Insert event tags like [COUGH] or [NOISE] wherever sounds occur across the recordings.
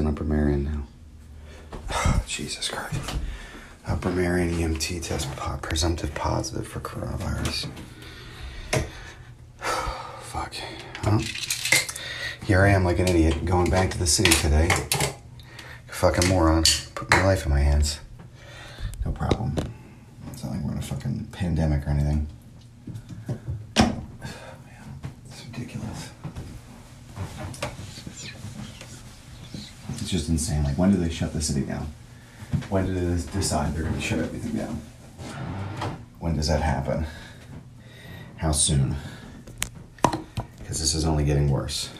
Oh, an Upper Merion now. [SIGHS] Jesus Christ. Upper Merion EMT test po- presumptive positive for coronavirus. [SIGHS] Fuck. Here I am like an idiot going back to the city today. Fucking moron. Put my life in my hands. No problem. It's not like we're in a fucking pandemic or anything. Man, it's ridiculous. It's just insane. Like, when do they shut the city down? When do they decide they're going to shut everything down? When does that happen? How soon? Because this is only getting worse.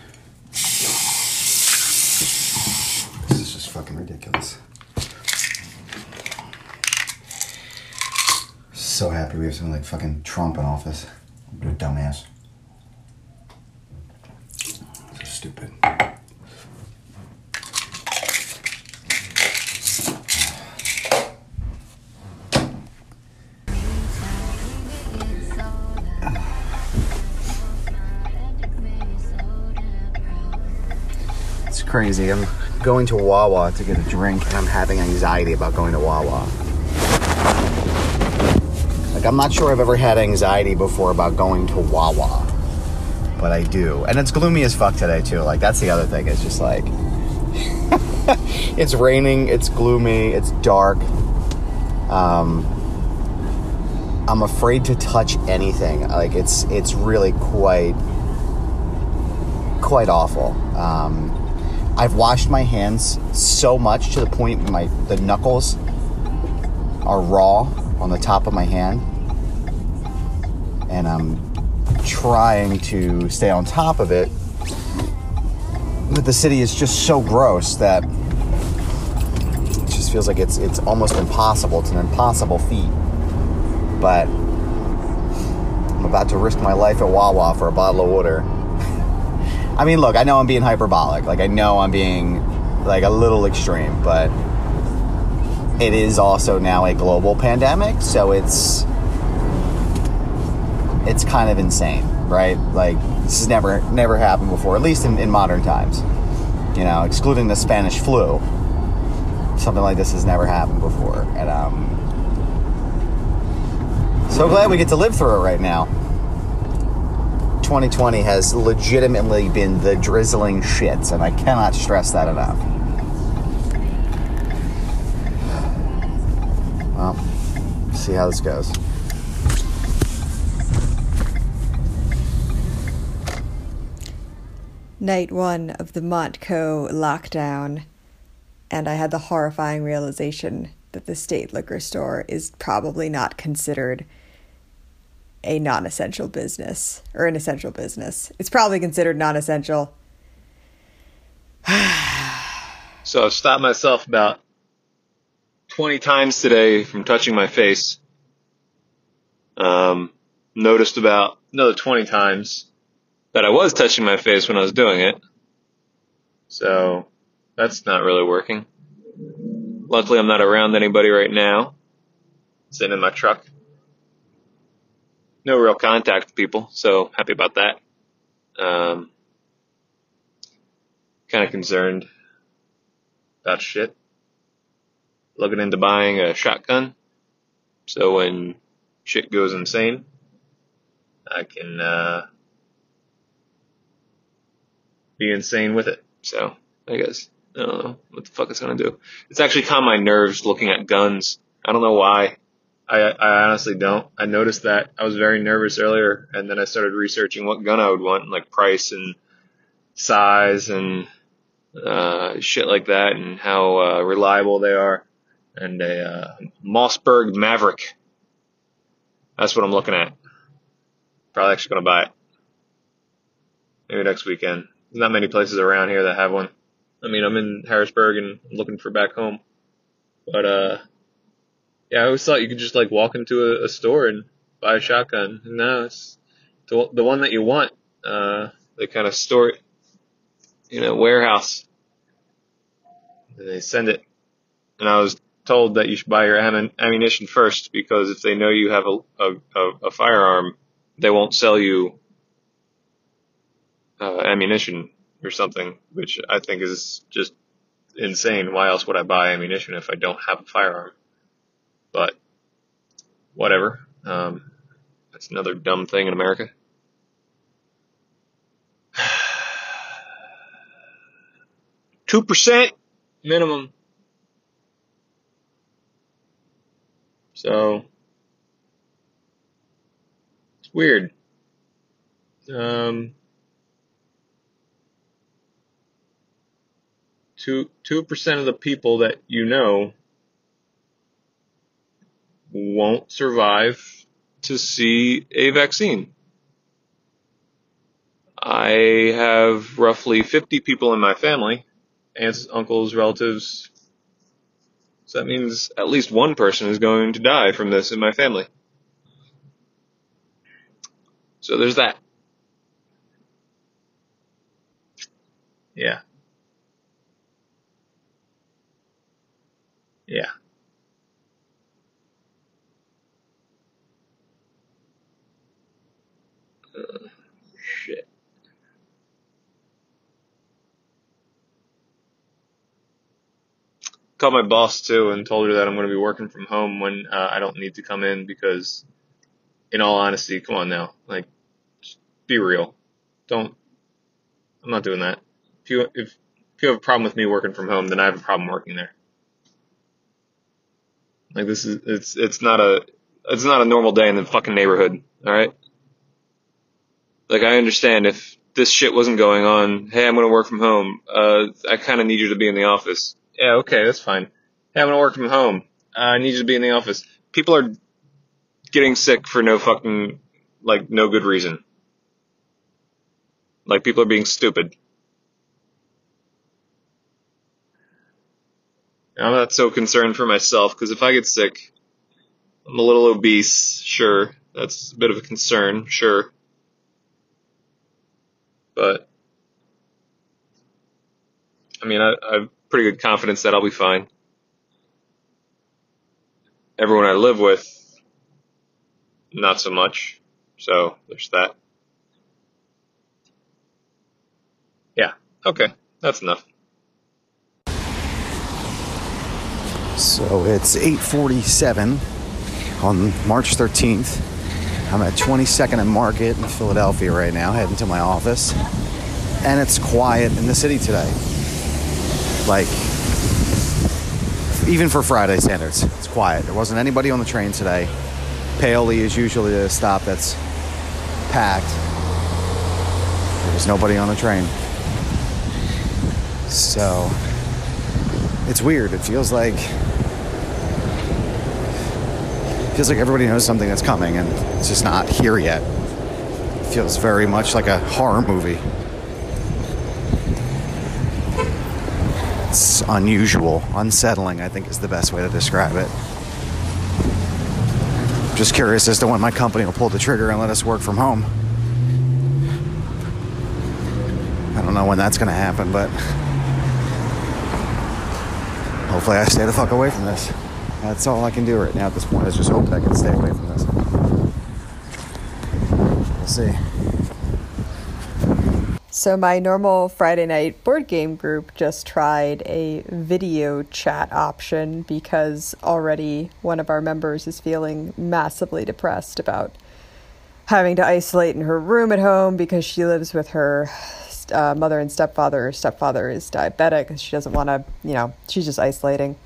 This is just fucking ridiculous. So happy we have someone like fucking Trump in office. What a dumbass. Crazy. I'm going to Wawa to get a drink and I'm having anxiety about going to Wawa. Like, I'm not sure I've ever had anxiety before about going to Wawa, but I do. And it's gloomy as fuck today, too. Like, that's the other thing. It's just like, [LAUGHS] it's raining, it's gloomy, it's dark. Um, I'm afraid to touch anything. Like, it's it's really quite quite awful. Um, I've washed my hands so much to the point my the knuckles are raw on the top of my hand, and I'm trying to stay on top of it. But the city is just so gross that it just feels like it's it's almost impossible. It's an impossible feat. But I'm about to risk my life at Wawa for a bottle of water. I mean, look, I know I'm being hyperbolic. Like, I know I'm being like a little extreme, but it is also now a global pandemic, so it's it's kind of insane, right? Like, this has never never happened before, at least in, in modern times. You know, excluding the Spanish flu, something like this has never happened before, and um, so glad we get to live through it right now. 2020 has legitimately been the drizzling shits, and I cannot stress that enough. Well, see how this goes. night one of the Montco lockdown, and I had the horrifying realization that the state liquor store is probably not considered a non essential business or an essential business. It's probably considered non essential. [SIGHS] So I've stopped myself about 20 times today from touching my face. Um, noticed about another 20 times that I was touching my face when I was doing it. So that's not really working. Luckily, I'm not around anybody right now. Sitting in my truck. No real contact with people, so happy about that. Um, kind of concerned about shit. Looking into buying a shotgun. So when shit goes insane, I can, uh, be insane with it. So I guess, I don't know what the fuck it's gonna do. It's actually calmed my nerves looking at guns. I don't know why. I, I honestly don't. I noticed that I was very nervous earlier and then I started researching what gun I would want, like price and size and uh, shit like that and how uh, reliable they are. And a uh, Mossberg Maverick. That's what I'm looking at. probably actually to buy it. Maybe next weekend. There's not many places around here that have one. I mean, I'm in Harrisburg and looking for back home. But, uh, yeah, I always thought you could just like walk into a, a store and buy a shotgun. No, it's the, the one that you want. Uh, they kind of store it in a warehouse. They send it. And I was told that you should buy your ammunition first because if they know you have a, a, a firearm, they won't sell you uh, ammunition or something, which I think is just insane. Why else would I buy ammunition if I don't have a firearm? But whatever. Um, that's another dumb thing in America. [SIGHS] Two percent minimum. So it's weird. Um, two two percent of the people that you know won't survive to see a vaccine. I have roughly 50 people in my family, aunts, uncles, relatives. So that means at least one person is going to die from this in my family. So there's that. Yeah. Yeah. Uh, shit. Called my boss too and told her that I'm going to be working from home when uh, I don't need to come in because, in all honesty, come on now, like, be real. Don't. I'm not doing that. If you if if you have a problem with me working from home, then I have a problem working there. Like this is it's it's not a it's not a normal day in the fucking neighborhood. All right. Like I understand if this shit wasn't going on. Hey, I'm gonna work from home. Uh, I kind of need you to be in the office. Yeah, okay, that's fine. I'm gonna work from home. Uh, I need you to be in the office. People are getting sick for no fucking like no good reason. Like people are being stupid. I'm not so concerned for myself because if I get sick, I'm a little obese. Sure, that's a bit of a concern. Sure. But, I mean, I, I have pretty good confidence that I'll be fine. Everyone I live with, not so much. So there's that. Yeah. Okay. That's enough. So it's 8:47 on March 13th. I'm at 22nd and Market in Philadelphia right now, heading to my office. And it's quiet in the city today. Like, even for Friday standards, it's quiet. There wasn't anybody on the train today. Paoli is usually a stop that's packed. There was nobody on the train. So, it's weird. It feels like feels like everybody knows something that's coming and it's just not here yet. It feels very much like a horror movie. It's unusual, unsettling, I think is the best way to describe it. Just curious as to when my company will pull the trigger and let us work from home. I don't know when that's going to happen, but hopefully I stay the fuck away from this. That's all I can do right now at this point is just hope that I can stay away from this. We'll see. So, my normal Friday night board game group just tried a video chat option because already one of our members is feeling massively depressed about having to isolate in her room at home because she lives with her uh, mother and stepfather. Her stepfather is diabetic and she doesn't want to, you know, she's just isolating.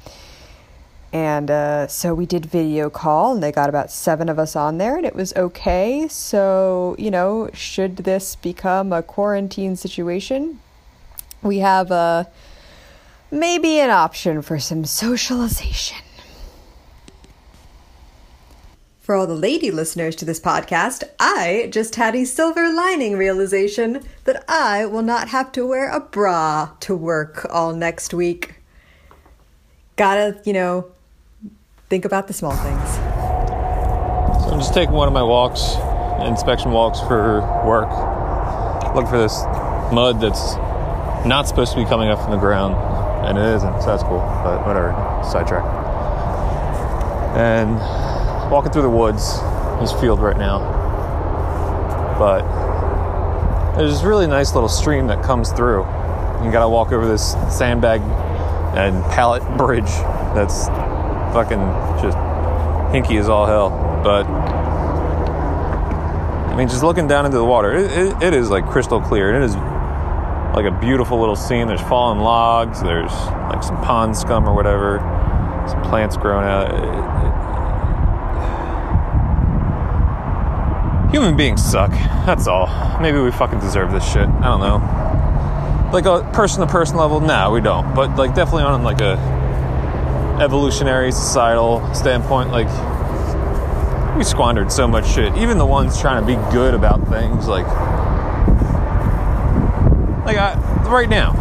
And uh, so we did video call, and they got about seven of us on there, and it was okay. So, you know, should this become a quarantine situation, we have a uh, maybe an option for some socialization. For all the lady listeners to this podcast, I just had a silver lining realization that I will not have to wear a bra to work all next week. Gotta, you know, think about the small things. So I'm just taking one of my walks, inspection walks for work. Look for this mud that's not supposed to be coming up from the ground, and it isn't, so that's cool, but whatever, sidetrack. And walking through the woods, this field right now, but there's this really nice little stream that comes through. You gotta walk over this sandbag and pallet [LAUGHS] bridge that's fucking just hinky as all hell, but I mean, just looking down into the water, it, it, it is like crystal clear. It is like a beautiful little scene. There's fallen logs, there's like some pond scum or whatever, some plants growing out. It- human beings suck. That's all. Maybe we fucking deserve this shit. I don't know. Like a person to person level, no, we don't. But like definitely on like a evolutionary societal standpoint, like we squandered so much shit. Even the ones trying to be good about things, like, like I, right now,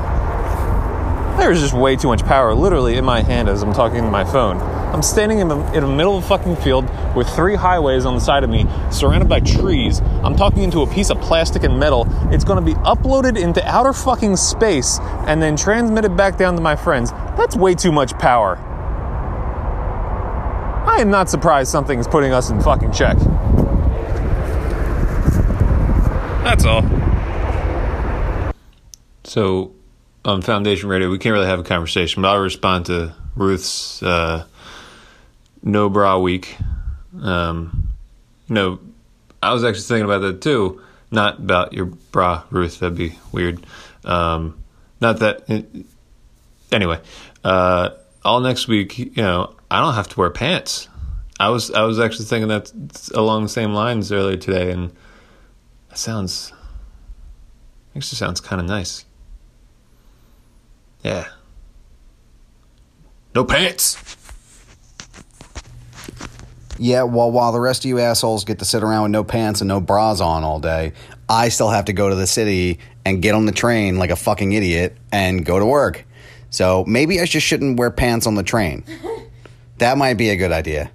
there's just way too much power, literally in my hand as I'm talking to my phone. I'm standing in the, in the middle of a fucking field with three highways on the side of me, surrounded by trees. I'm talking into a piece of plastic and metal. It's going to be uploaded into outer fucking space and then transmitted back down to my friends. That's way too much power. I am not surprised something's putting us in fucking check. That's all. So, on Foundation Radio, we can't really have a conversation, but I'll respond to Ruth's uh, no bra week. Um, no, I was actually thinking about that too. Not about your bra, Ruth. That'd be weird. Um, not that. anyway, uh, all next week, you know, I don't have to wear pants. I was I was actually thinking that along the same lines earlier today, and that sounds actually sounds kind of nice. Yeah. No pants. Yeah, well, while the rest of you assholes get to sit around with no pants and no bras on all day, I still have to go to the city and get on the train like a fucking idiot and go to work. So maybe I just shouldn't wear pants on the train. [LAUGHS] That might be a good idea.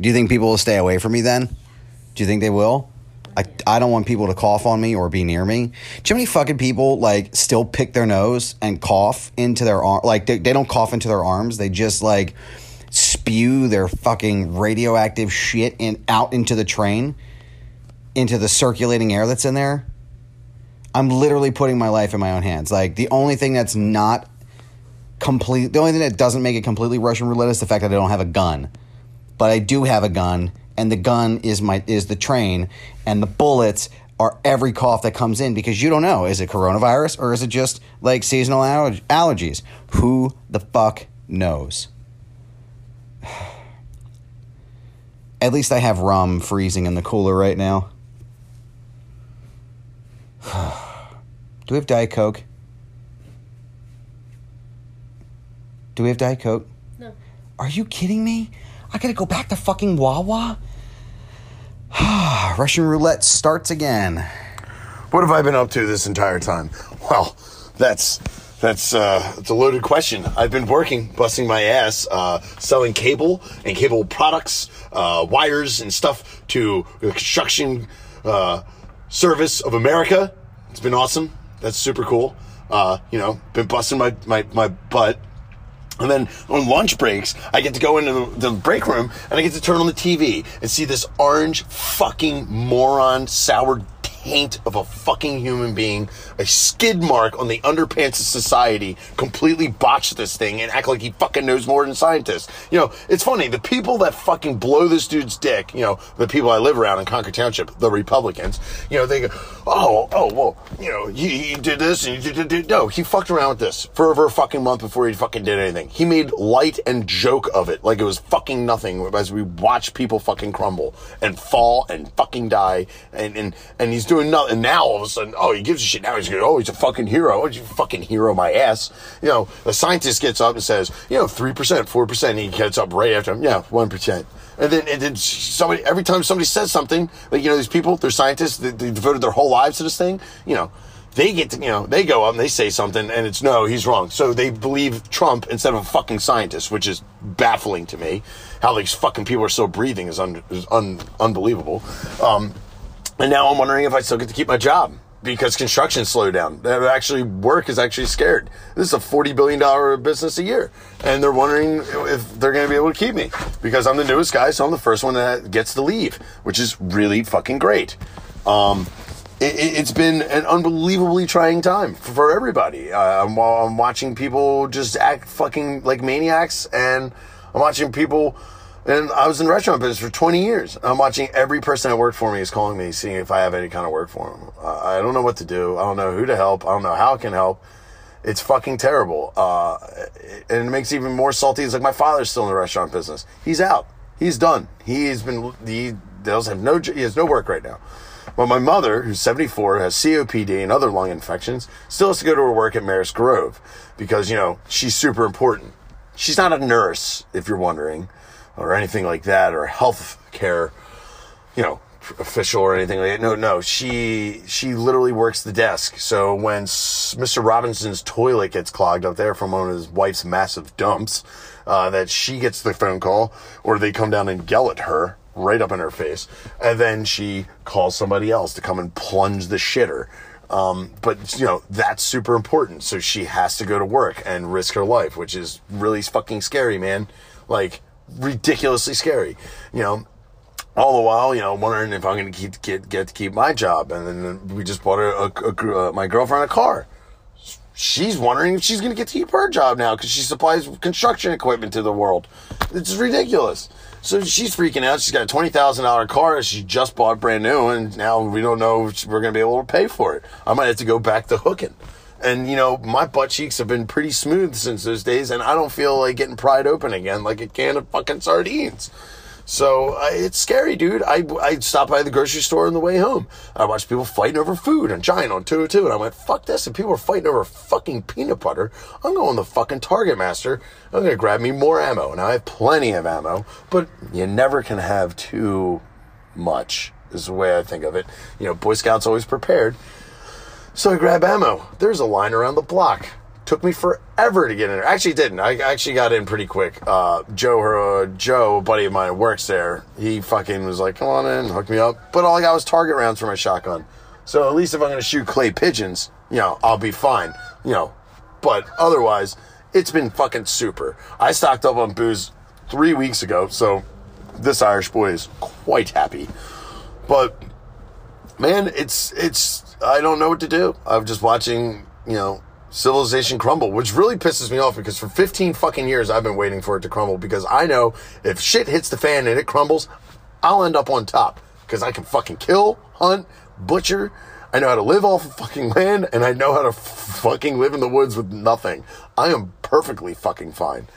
Do you think people will stay away from me then? Do you think they will? I, I don't want people to cough on me or be near me. Do you know how many fucking people like still pick their nose and cough into their arm? Like they, they don't cough into their arms. They just like spew their fucking radioactive shit in out into the train, into the circulating air that's in there. I'm literally putting my life in my own hands. Like the only thing that's not complete, the only thing that doesn't make it completely Russian roulette is the fact that I don't have a gun. But I do have a gun, and the gun is my is the train, and the bullets are every cough that comes in because you don't know is it coronavirus or is it just like seasonal allerg- allergies? Who the fuck knows? [SIGHS] At least I have rum freezing in the cooler right now. [SIGHS] Do we have Diet Coke? Do we have Diet Coke? No. Are you kidding me? I gotta go back to fucking Wawa? [SIGHS] Russian roulette starts again. What have I been up to this entire time? Well, that's that's uh, it's a loaded question. I've been working, busting my ass, uh, selling cable and cable products, uh, wires and stuff to the construction uh, service of America. It's been awesome. That's super cool. Uh, you know, been busting my, my, my butt. And then on lunch breaks, I get to go into the, break room and I get to turn on the TV and see this orange fucking moron sour taint of a fucking human being, a skid mark on the underpants of society, completely botch this thing and act like he fucking knows more than scientists. You know, it's funny, the people that fucking blow this dude's dick, you know, the people I live around in Concord Township, the Republicans, you know, they go, oh, oh, well, you know, he, did this and he did, did, no, he fucked around with this for over a fucking month before he fucking did anything. He made light and joke of it like it was fucking nothing as we watch people fucking crumble and fall and fucking die and, and, and he's doing doing nothing. Now all of a sudden, oh, he gives a shit. Now he's going, oh, he's a fucking hero. Oh, you fucking hero, my ass. You know, the scientist gets up and says, you know, 3%, 4%. And he gets up right after him. Yeah, 1%. And then, and then somebody, every time somebody says something, like, you know, these people, they're scientists, they, they devoted their whole lives to this thing, you know, they get to, you know, they go up and they say something and it's no, he's wrong. So they believe Trump instead of a fucking scientist, which is baffling to me. How these fucking people are still breathing is, un, is un, unbelievable. Um, and now I'm wondering if I still get to keep my job because construction slowed down. That actually, work is actually scared. This is a $40 billion business a year. And they're wondering if they're going to be able to keep me because I'm the newest guy. So I'm the first one that gets to leave, which is really fucking great. Um, it, has been an unbelievably trying time for everybody. Uh, I'm watching people just act fucking like maniacs, and I'm watching people. And I was in the restaurant business for 20 years. I'm watching every person that worked for me is calling me, seeing if I have any kind of work for them. I don't know what to do. I don't know who to help. I don't know how I can help. It's fucking terrible. Uh, and it makes it even more salty. It's like my father's still in the restaurant business. He's out. He's done. He's been, he doesn't have no, he has no work right now. But my mother, who's 74, has COPD and other lung infections, still has to go to her work at Maris Grove because, you know, she's super important. She's not a nurse, if you're wondering, or anything like that, or health care, you know, official or anything like that. No, no, she she literally works the desk. So when Mr. Robinson's toilet gets clogged up there from one of his wife's massive dumps, uh, that she gets the phone call, or they come down and yell at her right up in her face. And then she calls somebody else to come and plunge the shitter. Um, but you know, that's super important. So she has to go to work and risk her life, which is really fucking scary, man. Like ridiculously scary. You know, all the while, you know, wondering if I'm going to keep, get, get to keep my job. And then we just bought a, a, a, uh, my girlfriend a car. She's wondering if she's going to get to keep her job now because she supplies construction equipment to the world. It's ridiculous. So she's freaking out. She's got a twenty thousand dollar car she just bought brand new, and now we don't know if we're going to be able to pay for it. I might have to go back to hooking. And you know, my butt cheeks have been pretty smooth since those days, and I don't feel like getting pried open again like a can of fucking sardines. So uh, it's scary, dude. I, I stopped by the grocery store on the way home. I watched people fighting over food and Giant on 202. And I went, fuck this. If people are fighting over fucking peanut butter, I'm going to fucking Target Master. I'm going to grab me more ammo. And I have plenty of ammo, but you never can have too much, is the way I think of it. You know, Boy Scouts always prepared. So I grab ammo. There's a line around the block. Took me forever to get in there. Actually, didn't. I actually got in pretty quick. Uh, Joe, uh, Joe, a buddy of mine, works there. He fucking was like, "Come on in, hook me up." But all I got was target rounds for my shotgun. So at least if I'm going to shoot clay pigeons, you know, I'll be fine. You know, but otherwise, it's been fucking super. I stocked up on booze three weeks ago, so this Irish boy is quite happy. But man, it's it's I don't know what to do. I'm just watching, you know, civilization crumble, which really pisses me off because for 15 fucking years I've been waiting for it to crumble because I know if shit hits the fan and it crumbles, I'll end up on top because I can fucking kill, hunt, butcher. I know how to live off of fucking land and I know how to f- fucking live in the woods with nothing. I am perfectly fucking fine.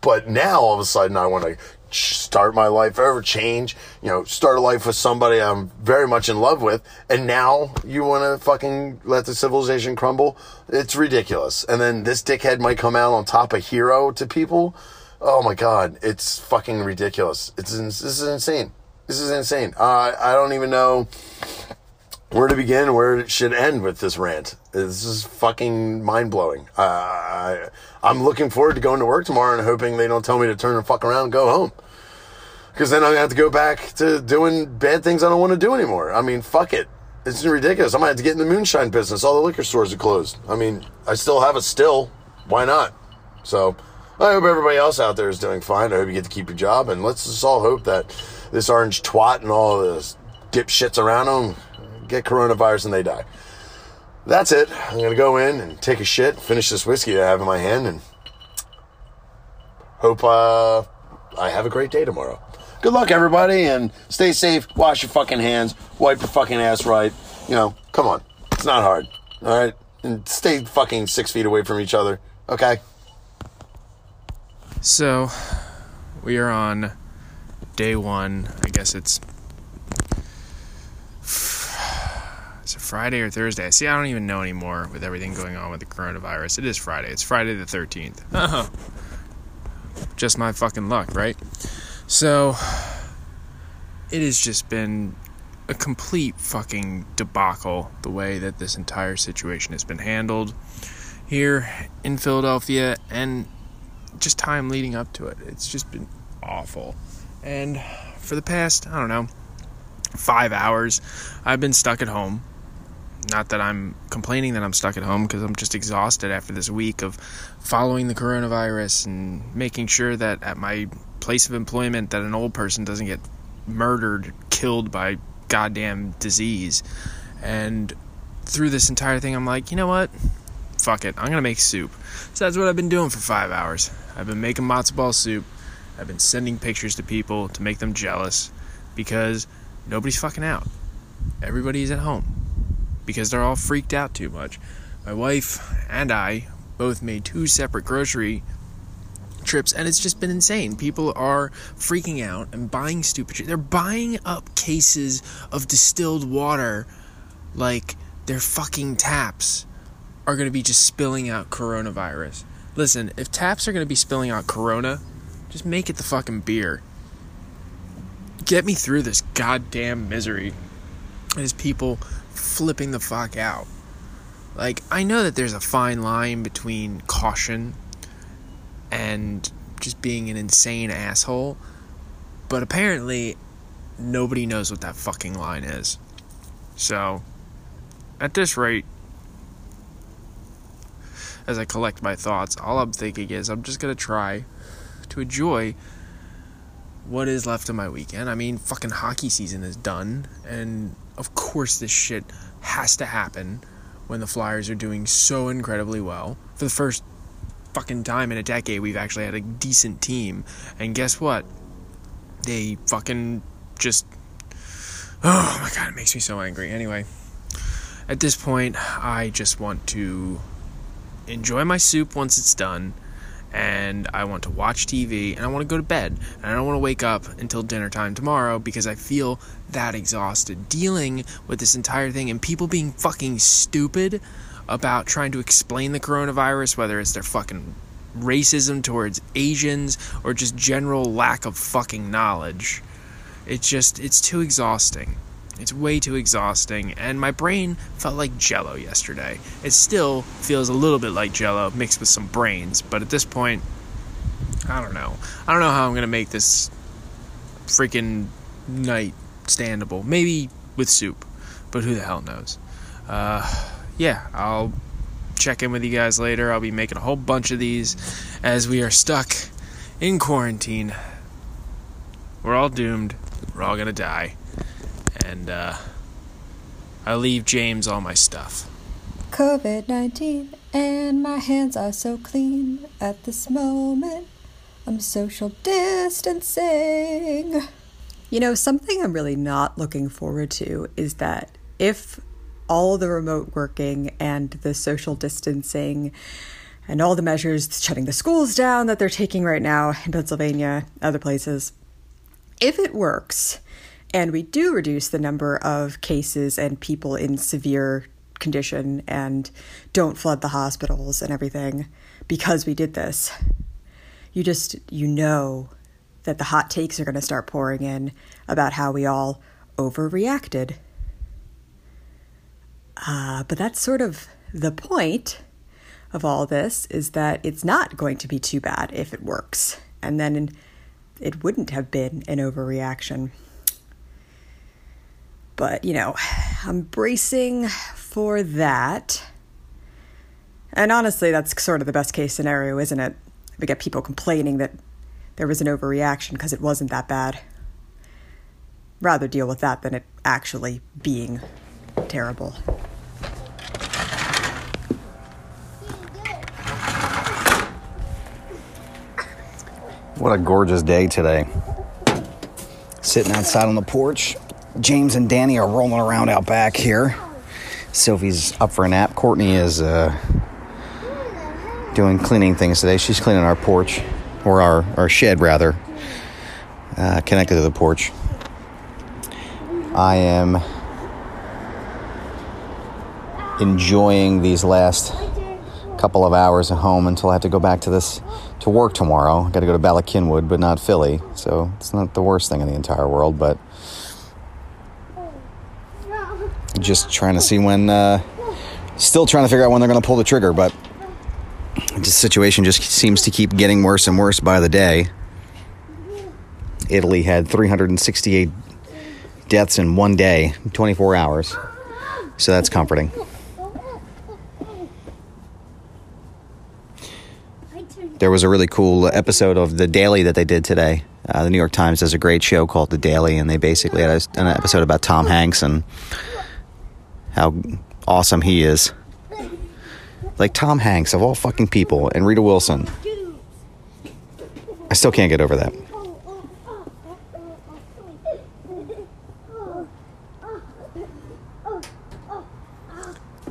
But now all of a sudden I want to start my life ever change, you know, start a life with somebody I'm very much in love with, and now you want to fucking let the civilization crumble? It's ridiculous. And then this dickhead might come out on top a hero to people. Oh my god, it's fucking ridiculous. It's this is insane. This is insane. Uh, I don't even know where to begin, where it should end with this rant. This is fucking mind blowing. Uh, I, I'm looking forward to going to work tomorrow and hoping they don't tell me to turn the fuck around and go home. Because then I'm gonna have to go back to doing bad things I don't want to do anymore. I mean, fuck it. It's ridiculous. I might have to get in the moonshine business. All the liquor stores are closed. I mean, I still have a still. Why not? So, I hope everybody else out there is doing fine. I hope you get to keep your job. And let's just all hope that this orange twat and all the dipshits around them get coronavirus and they die. That's it. I'm going to go in and take a shit, finish this whiskey I have in my hand, and hope uh, I have a great day tomorrow. Good luck, everybody, and stay safe. Wash your fucking hands. Wipe your fucking ass right. You know, come on. It's not hard. All right? And stay fucking six feet away from each other. Okay? So, we are on day one. I guess it's Is it Friday or Thursday? See, I don't even know anymore with everything going on with the coronavirus. It is Friday. It's Friday the 13th. Uh-huh. Just my fucking luck, right? So, it has just been a complete fucking debacle the way that this entire situation has been handled here in Philadelphia and just time leading up to it. It's just been awful. And for the past, I don't know, five hours, I've been stuck at home. Not that I'm complaining that I'm stuck at home because I'm just exhausted after this week of following the coronavirus and making sure that at my place of employment that an old person doesn't get murdered, killed by goddamn disease. And through this entire thing, I'm like, you know what? Fuck it. I'm going to make soup. So that's what I've been doing for five hours. I've been making matzo ball soup. I've been sending pictures to people to make them jealous because nobody's fucking out. Everybody's at home because they're all freaked out too much. My wife and I both made two separate grocery trips and it's just been insane. People are freaking out and buying stupid shit. They're buying up cases of distilled water like their fucking taps are going to be just spilling out coronavirus. Listen, if taps are going to be spilling out corona, just make it the fucking beer. Get me through this goddamn misery. As people flipping the fuck out. Like, I know that there's a fine line between caution and just being an insane asshole, but apparently nobody knows what that fucking line is. So, at this rate, as I collect my thoughts, all I'm thinking is I'm just gonna try to enjoy what is left of my weekend. I mean, fucking hockey season is done, and of course, this shit has to happen when the Flyers are doing so incredibly well. For the first fucking time in a decade, we've actually had a decent team, and guess what? They fucking just. Oh my god, it makes me so angry. Anyway, at this point, I just want to enjoy my soup once it's done and I want to watch TV and I want to go to bed and I don't want to wake up until dinner time tomorrow because I feel that exhausted dealing with this entire thing and people being fucking stupid about trying to explain the coronavirus whether it's their fucking racism towards Asians or just general lack of fucking knowledge. It's just it's too exhausting. It's way too exhausting, and my brain felt like jello yesterday. It still feels a little bit like jello mixed with some brains, but at this point, I don't know. I don't know how I'm gonna make this freaking night standable. Maybe with soup, but who the hell knows? Uh, yeah, I'll check in with you guys later. I'll be making a whole bunch of these as we are stuck in quarantine. We're all doomed. We're all gonna die and uh, I leave James all my stuff. COVID 19, and my hands are so clean at this moment. I'm social distancing. You know, something I'm really not looking forward to is that if all the remote working and the social distancing and all the measures shutting the schools down that they're taking right now in Pennsylvania, other places, if it works, and we do reduce the number of cases and people in severe condition and don't flood the hospitals and everything because we did this. You just, you know that the hot takes are going to start pouring in about how we all overreacted. Uh, but that's sort of the point of all this is that it's not going to be too bad if it works. And then it wouldn't have been an overreaction. But, you know, I'm bracing for that. And honestly, that's sort of the best case scenario, isn't it? We get people complaining that there was an overreaction because it wasn't that bad. Rather deal with that than it actually being terrible. What a gorgeous day today. Sitting outside on the porch, James and Danny are rolling around out back here. Sophie's up for a nap. Courtney is uh, doing cleaning things today. She's cleaning our porch, or our, our shed rather, uh, connected to the porch. I am enjoying these last couple of hours at home until I have to go back to this to work tomorrow. I got to go to Bala Cynwyd, but not Philly, so it's not the worst thing in the entire world. But just trying to see when, uh, still trying to figure out when they're going to pull the trigger. But the situation just seems to keep getting worse and worse by the day. Italy had 368 deaths in one day, 24 hours. So that's comforting. There was a really cool episode of The Daily that they did today. Uh, the New York Times does a great show called The Daily, and they basically had an episode about Tom Hanks and how awesome he is. Like Tom Hanks, of all fucking people, and Rita Wilson. I still can't get over that.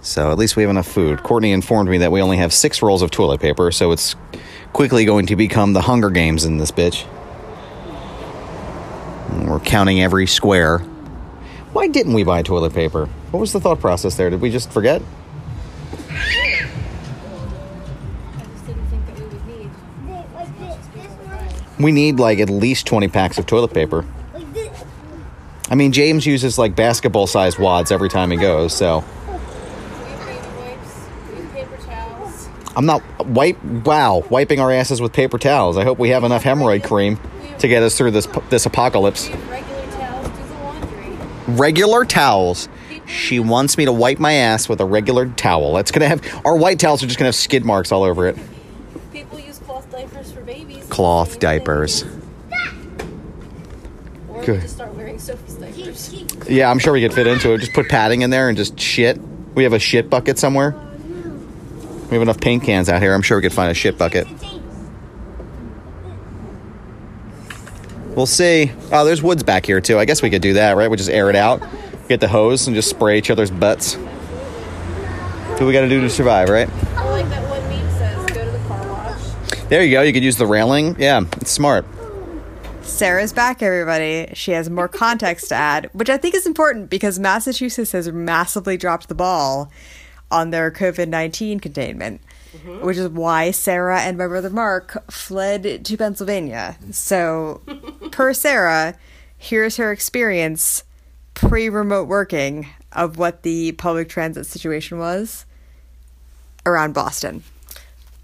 So at least we have enough food. Courtney informed me that we only have six rolls of toilet paper, so it's quickly going to become the Hunger Games in this bitch. And We're counting every square. Why didn't we buy toilet paper? What was the thought process there? Did we just forget? We need like at least 20 packs of toilet paper. I mean, James uses like basketball sized wads every time he goes, so. I'm not wipe wow, wiping our asses with paper towels. I hope we have enough hemorrhoid cream to get us through this this apocalypse. Regular towels. Regular towels. She wants me to wipe my ass with a regular towel. That's gonna have our white towels are just gonna have skid marks all over it. People use cloth diapers for babies. Cloth diapers. Or Good. just start wearing Sophie's diapers. Yeah, I'm sure we could fit into it. Just put padding in there and just shit. We have a shit bucket somewhere. We have enough paint cans out here. I'm sure we could find a shit bucket. We'll see. Oh, there's woods back here too. I guess we could do that, right? We just air it out, get the hose, and just spray each other's butts. What we got to do to survive, right? Or like that one meme says, go to the car wash. There you go. You could use the railing. Yeah, it's smart. Sarah's back, everybody. She has more context to add, which I think is important because Massachusetts has massively dropped the ball on their COVID 19 containment, mm-hmm. which is why Sarah and my brother Mark fled to Pennsylvania. So, [LAUGHS] per Sarah, here's her experience pre remote working of what the public transit situation was around Boston.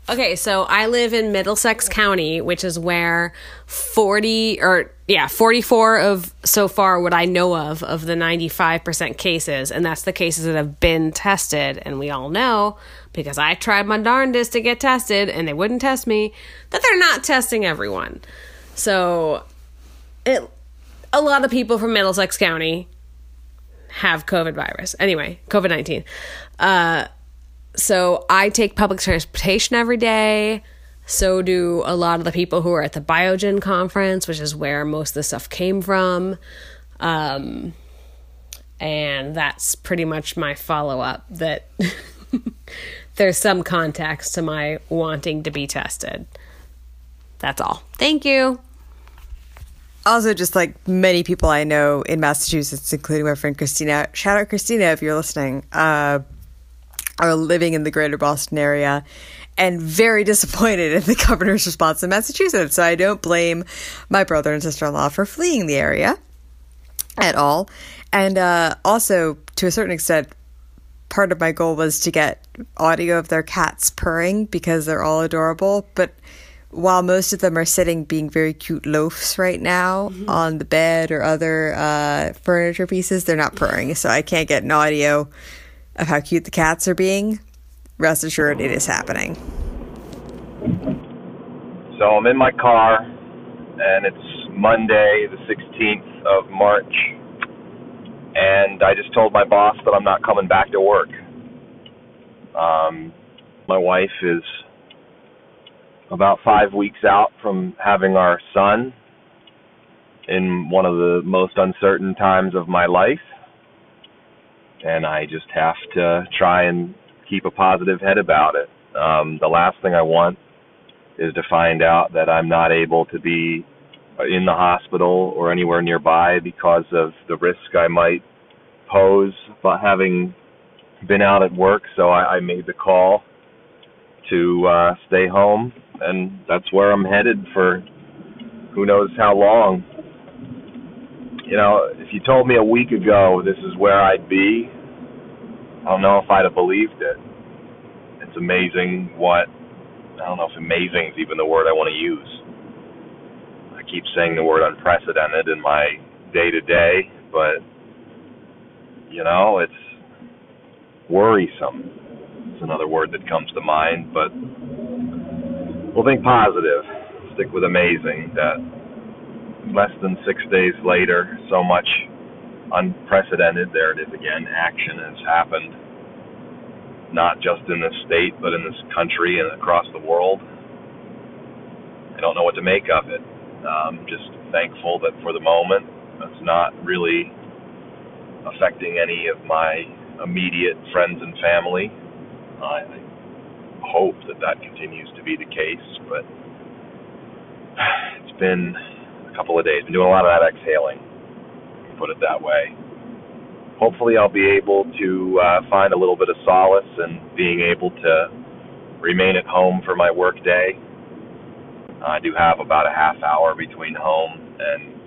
Okay, so I live in Middlesex County, which is where 40 or yeah, 44 of so far what I know of of the 95% cases, and that's the cases that have been tested, and we all know because I tried my darndest to get tested and they wouldn't test me that they're not testing everyone. So it a lot of people from Middlesex County have COVID virus. Anyway, COVID 19. Uh so I take public transportation every day. So do a lot of the people who are at the Biogen conference, which is where most of the stuff came from. Um, and that's pretty much my follow up that [LAUGHS] there's some context to my wanting to be tested. That's all. Thank you. Also, just like many people I know in Massachusetts, including my friend Christina. Shout out Christina if you're listening. Uh, are living in the greater Boston area and very [LAUGHS] disappointed in the governor's response in Massachusetts. So I don't blame my brother and sister in law for fleeing the area at all. And uh, also, to a certain extent, part of my goal was to get audio of their cats purring because they're all adorable. But while most of them are sitting being very cute loafs right now on the bed or other uh, furniture pieces, they're not purring. So I can't get an audio of how cute the cats are being. Rest assured, it is happening. So I'm in my car, and it's Monday, the 16th of March, and I just told my boss that I'm not coming back to work. Um, my wife is about five weeks out from having our son in one of the most uncertain times of my life, and I just have to try and keep a positive head about it. Um, the last thing I want is to find out that I'm not able to be in the hospital or anywhere nearby because of the risk I might pose by having been out at work, so I, I made the call to uh, stay home, and that's where I'm headed for who knows how long. You know, if you told me a week ago this is where I'd be, I don't know if I'd have believed it. It's amazing what, I don't know if amazing is even the word I want to use. I keep saying the word unprecedented in my day to day, but, you know, it's worrisome. It's another word that comes to mind, but we'll think positive. Stick with amazing that less than six days later, so much unprecedented, there it is again, action has happened, not just in this state, but in this country and across the world. I don't know what to make of it. Um, just thankful that for the moment, it's not really affecting any of my immediate friends and family. I hope that that continues to be the case, but it's been couple of days. Been doing a lot of that exhaling, put it that way. Hopefully, I'll be able to uh, find a little bit of solace in being able to remain at home for my work day. I do have about a half hour between home and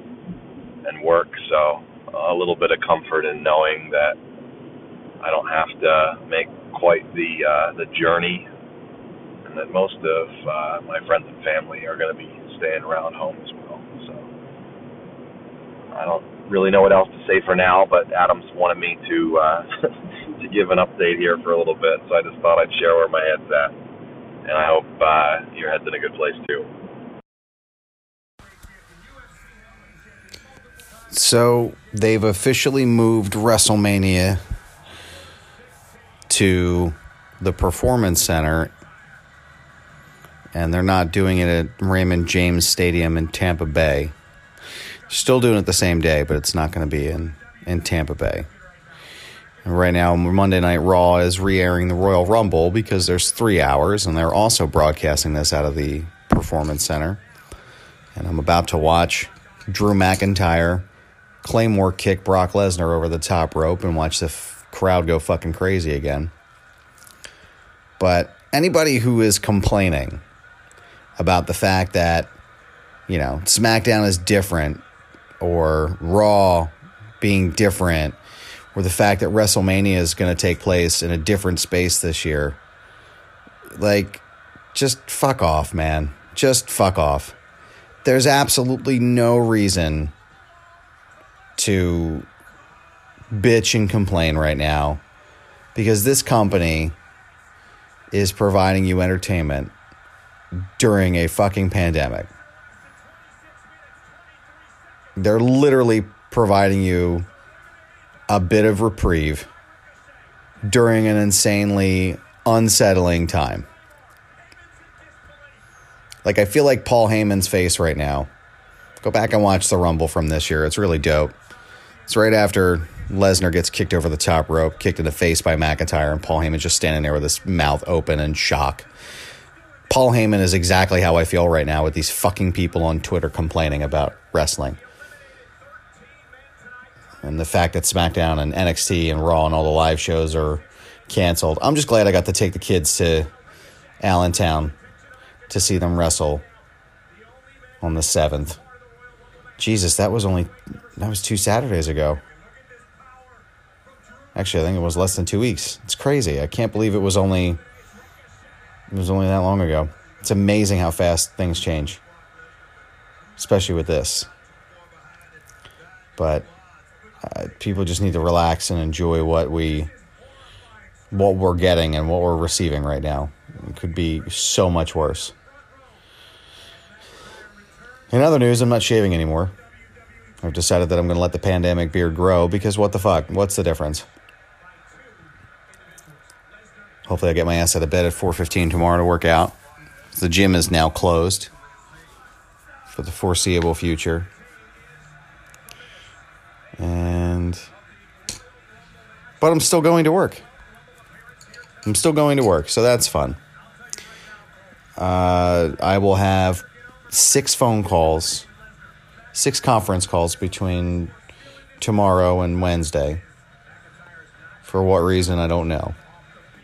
and work, so a little bit of comfort in knowing that I don't have to make quite the uh, the journey, and that most of uh, my friends and family are going to be staying around home as well. I don't really know what else to say for now, but Adams wanted me to uh, [LAUGHS] to give an update here for a little bit, so I just thought I'd share where my head's at, and I hope uh, your head's in a good place too. So they've officially moved WrestleMania to the Performance Center, and they're not doing it at Raymond James Stadium in Tampa Bay. Still doing it the same day, but it's not going to be in, in Tampa Bay. And right now, Monday Night Raw is re airing the Royal Rumble because there's three hours, and they're also broadcasting this out of the Performance Center. And I'm about to watch Drew McIntyre Claymore kick Brock Lesnar over the top rope and watch the f- crowd go fucking crazy again. But anybody who is complaining about the fact that, you know, SmackDown is different or Raw being different or the fact that WrestleMania is going to take place in a different space this year, like, just fuck off, man. Just fuck off. There's absolutely no reason to bitch and complain right now because this company is providing you entertainment during a fucking pandemic. They're literally providing you a bit of reprieve during an insanely unsettling time. Like, I feel like Paul Heyman's face right now. Go back and watch the Rumble from this year. It's really dope. It's right after Lesnar gets kicked over the top rope, kicked in the face by McIntyre, and Paul Heyman just standing there with his mouth open in shock. Paul Heyman is exactly how I feel right now with these fucking people on Twitter complaining about wrestling. And the fact that SmackDown and NXT and Raw and all the live shows are canceled. I'm just glad I got to take the kids to Allentown to see them wrestle on the 7th. Jesus, that was only that was two Saturdays ago. Actually, I think it was less than 2 weeks. It's crazy. I can't believe it was only it was only that long ago. It's amazing how fast things change. Especially with this. But uh, people just need to relax and enjoy what we what we're getting and what we're receiving right now. It could be so much worse. In other news, I'm not shaving anymore. I've decided that I'm going to let the pandemic beard grow because what the fuck? What's the difference? Hopefully, I get my ass out of bed at 4:15 tomorrow to work out. The gym is now closed for the foreseeable future, and but I'm still going to work. I'm still going to work, so that's fun. Uh, I will have six phone calls, six conference calls between tomorrow and Wednesday For what reason, I don't know.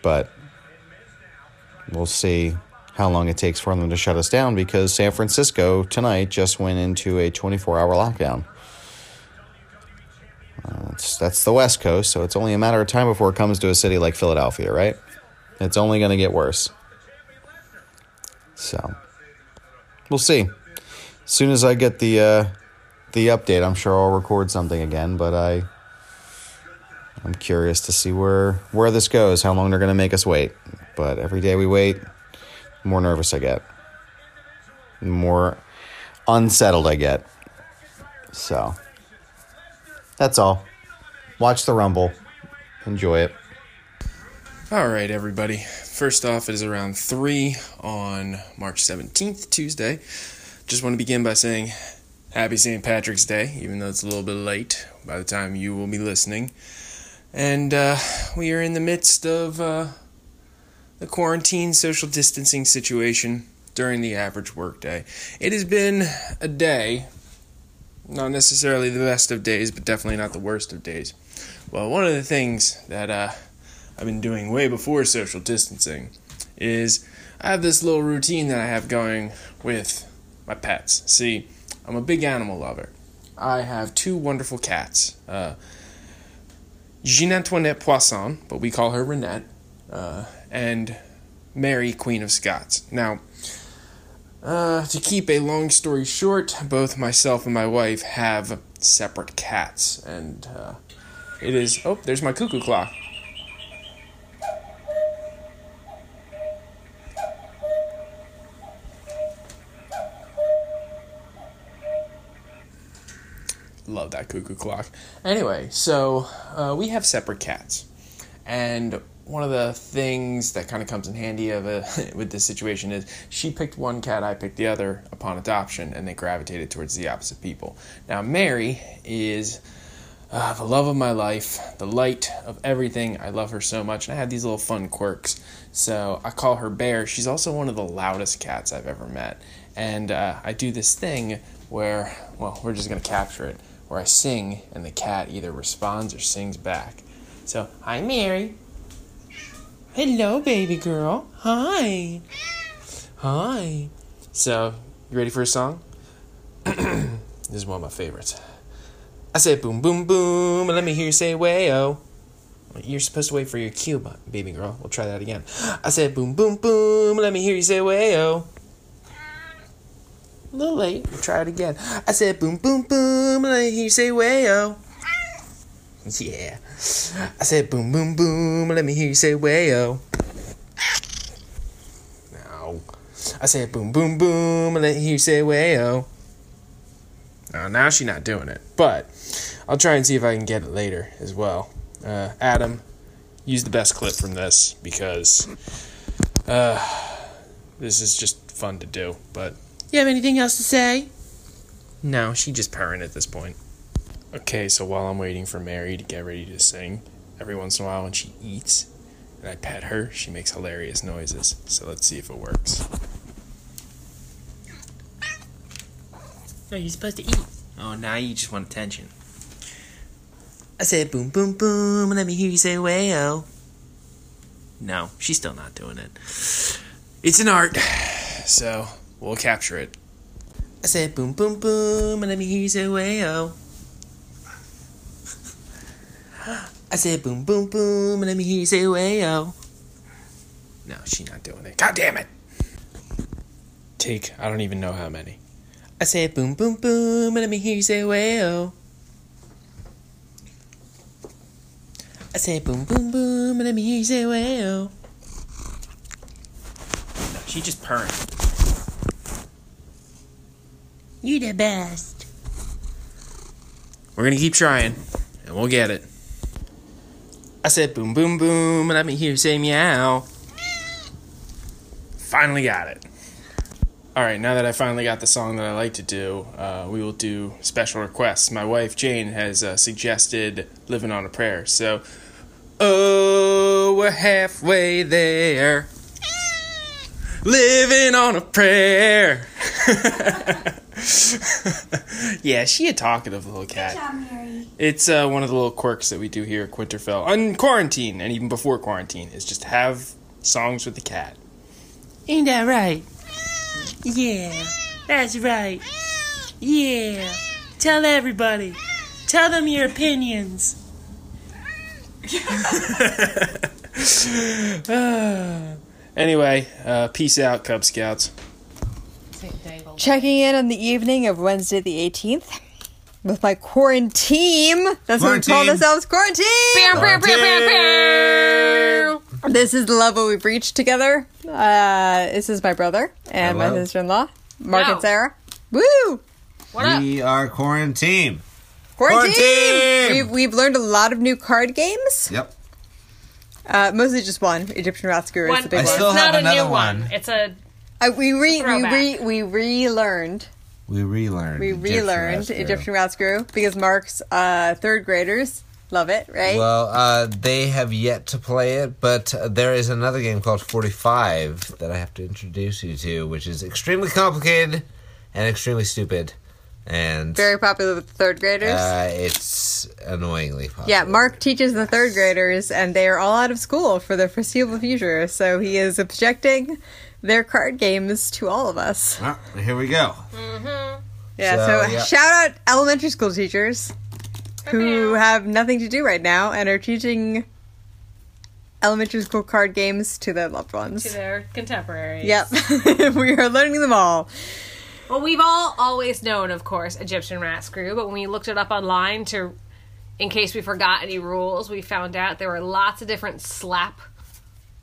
But we'll see how long it takes for them to shut us down because San Francisco tonight just went into a 24 hour lockdown. It's, that's the West Coast, so it's only a matter of time before it comes to a city like Philadelphia, right? It's only going to get worse. So, we'll see. As soon as I get the uh, the update, I'm sure I'll record something again. But I, I'm curious to see where where this goes. How long they're going to make us wait. But every day we wait, the more nervous I get. The more unsettled I get. So, that's all. Watch the Rumble. Enjoy it. All right, everybody. First off, it is around 3 on March 17th, Tuesday. Just want to begin by saying Happy St. Patrick's Day, even though it's a little bit late by the time you will be listening. And uh, we are in the midst of uh, the quarantine social distancing situation during the average workday. It has been a day, not necessarily the best of days, but definitely not the worst of days. Well, one of the things that uh, I've been doing way before social distancing is I have this little routine that I have going with my pets. See, I'm a big animal lover. I have two wonderful cats. Uh, Jeanne Antoinette Poisson, but we call her Reinette, uh, and Mary, Queen of Scots. Now, uh, to keep a long story short, both myself and my wife have separate cats, and uh, it is. Oh, there's my cuckoo clock. Love that cuckoo clock. Anyway, so uh, we have separate cats, and one of the things that kind of comes in handy of a, [LAUGHS] with this situation is she picked one cat, I picked the other upon adoption, and they gravitated towards the opposite people. Now Mary is uh, the love of my life, the light of everything. I love her so much, and I have these little fun quirks. So I call her Bear. She's also one of the loudest cats I've ever met, and uh, I do this thing where, well, we're just gonna capture it where I sing and the cat either responds or sings back. So, hi, Mary. Hello, baby girl. Hi. Hi. So, you ready for a song? [CLEARS THROAT] this is one of my favorites. I said boom, boom, boom, let me hear you say way-oh. You're supposed to wait for your cue, baby girl. We'll try that again. I said boom, boom, boom, let me hear you say way-oh. A little late. We'll try it again. I said boom, boom, boom. Let me hear you say way-oh. Yeah. I said boom, boom, boom. Let me hear you say way-oh. No. I said boom, boom, boom. Let me hear you say way-oh. Oh, now she's not doing it. But I'll try and see if I can get it later as well. Uh, Adam, use the best clip from this because uh, this is just fun to do. But you have anything else to say? No, she just purring at this point. Okay, so while I'm waiting for Mary to get ready to sing, every once in a while when she eats and I pet her, she makes hilarious noises. So let's see if it works. No, you're supposed to eat. Oh, now you just want attention. I said boom, boom, boom. And let me hear you say way-oh. No, she's still not doing it. It's an art, [SIGHS] so we'll capture it. I said boom, boom, boom. And let me hear you say way-oh. [SIGHS] I said boom, boom, boom. And let me hear you say way-oh. No, she's not doing it. God damn it. Take, I don't even know how many. I said boom, boom, boom, and let me hear you say way-oh. I said boom, boom, boom, and let me hear you say way-oh. No, she just purring. You the best. We're gonna keep trying, and we'll get it. I said boom, boom, boom, and let me hear you say meow. Finally got it. All right, now that I finally got the song that I like to do, uh, we will do special requests. My wife Jane has uh, suggested "Living on a Prayer," so oh, we're halfway there. Living on a prayer. [LAUGHS] yeah, she a talkative little cat. Job, It's uh, one of the little quirks that we do here at Quinterfell on quarantine, and even before quarantine, is just have songs with the cat. Ain't that right? Yeah, that's right. Yeah, tell everybody. Tell them your opinions. [LAUGHS] anyway, uh, peace out, Cub Scouts. Checking in on the evening of Wednesday the 18th with my quarantine. That's what we call ourselves Quarantine. ourselves quarantine. This is the level we've reached together. Uh, this is my brother and my sister in law, Mark No. and Sarah. Woo! What up? We are quarantine. Quarantine! Quarantine! We've, we've learned a lot of new card games. Yep. Uh, mostly just one. Egyptian Ratscrew is One, the big I one. still it's have not a another new one. one. It's a Uh, we re we throwback. re we relearned We relearned. we Egyptian relearned Rescue. Egyptian Ratscrew because Mark's uh, third graders love it, right? Well, uh, they have yet to play it, but uh, there is another game called 45 that I have to introduce you to, which is extremely complicated and extremely stupid. And Very popular with third graders. uh, it's annoyingly popular. yeah, Mark teaches the third graders, and they are all out of school for the foreseeable future. So he is objecting their card games to all of us. Well, here we go. Yeah, So, so, yeah. shout out elementary school teachers who have nothing to do right now and are teaching elementary school card games to their loved ones. to their contemporaries. Yep, [LAUGHS] we are learning them all. Well, we've all always known, of course, Egyptian rat screw, but when we looked it up online to, in case we forgot any rules, we found out there were lots of different slap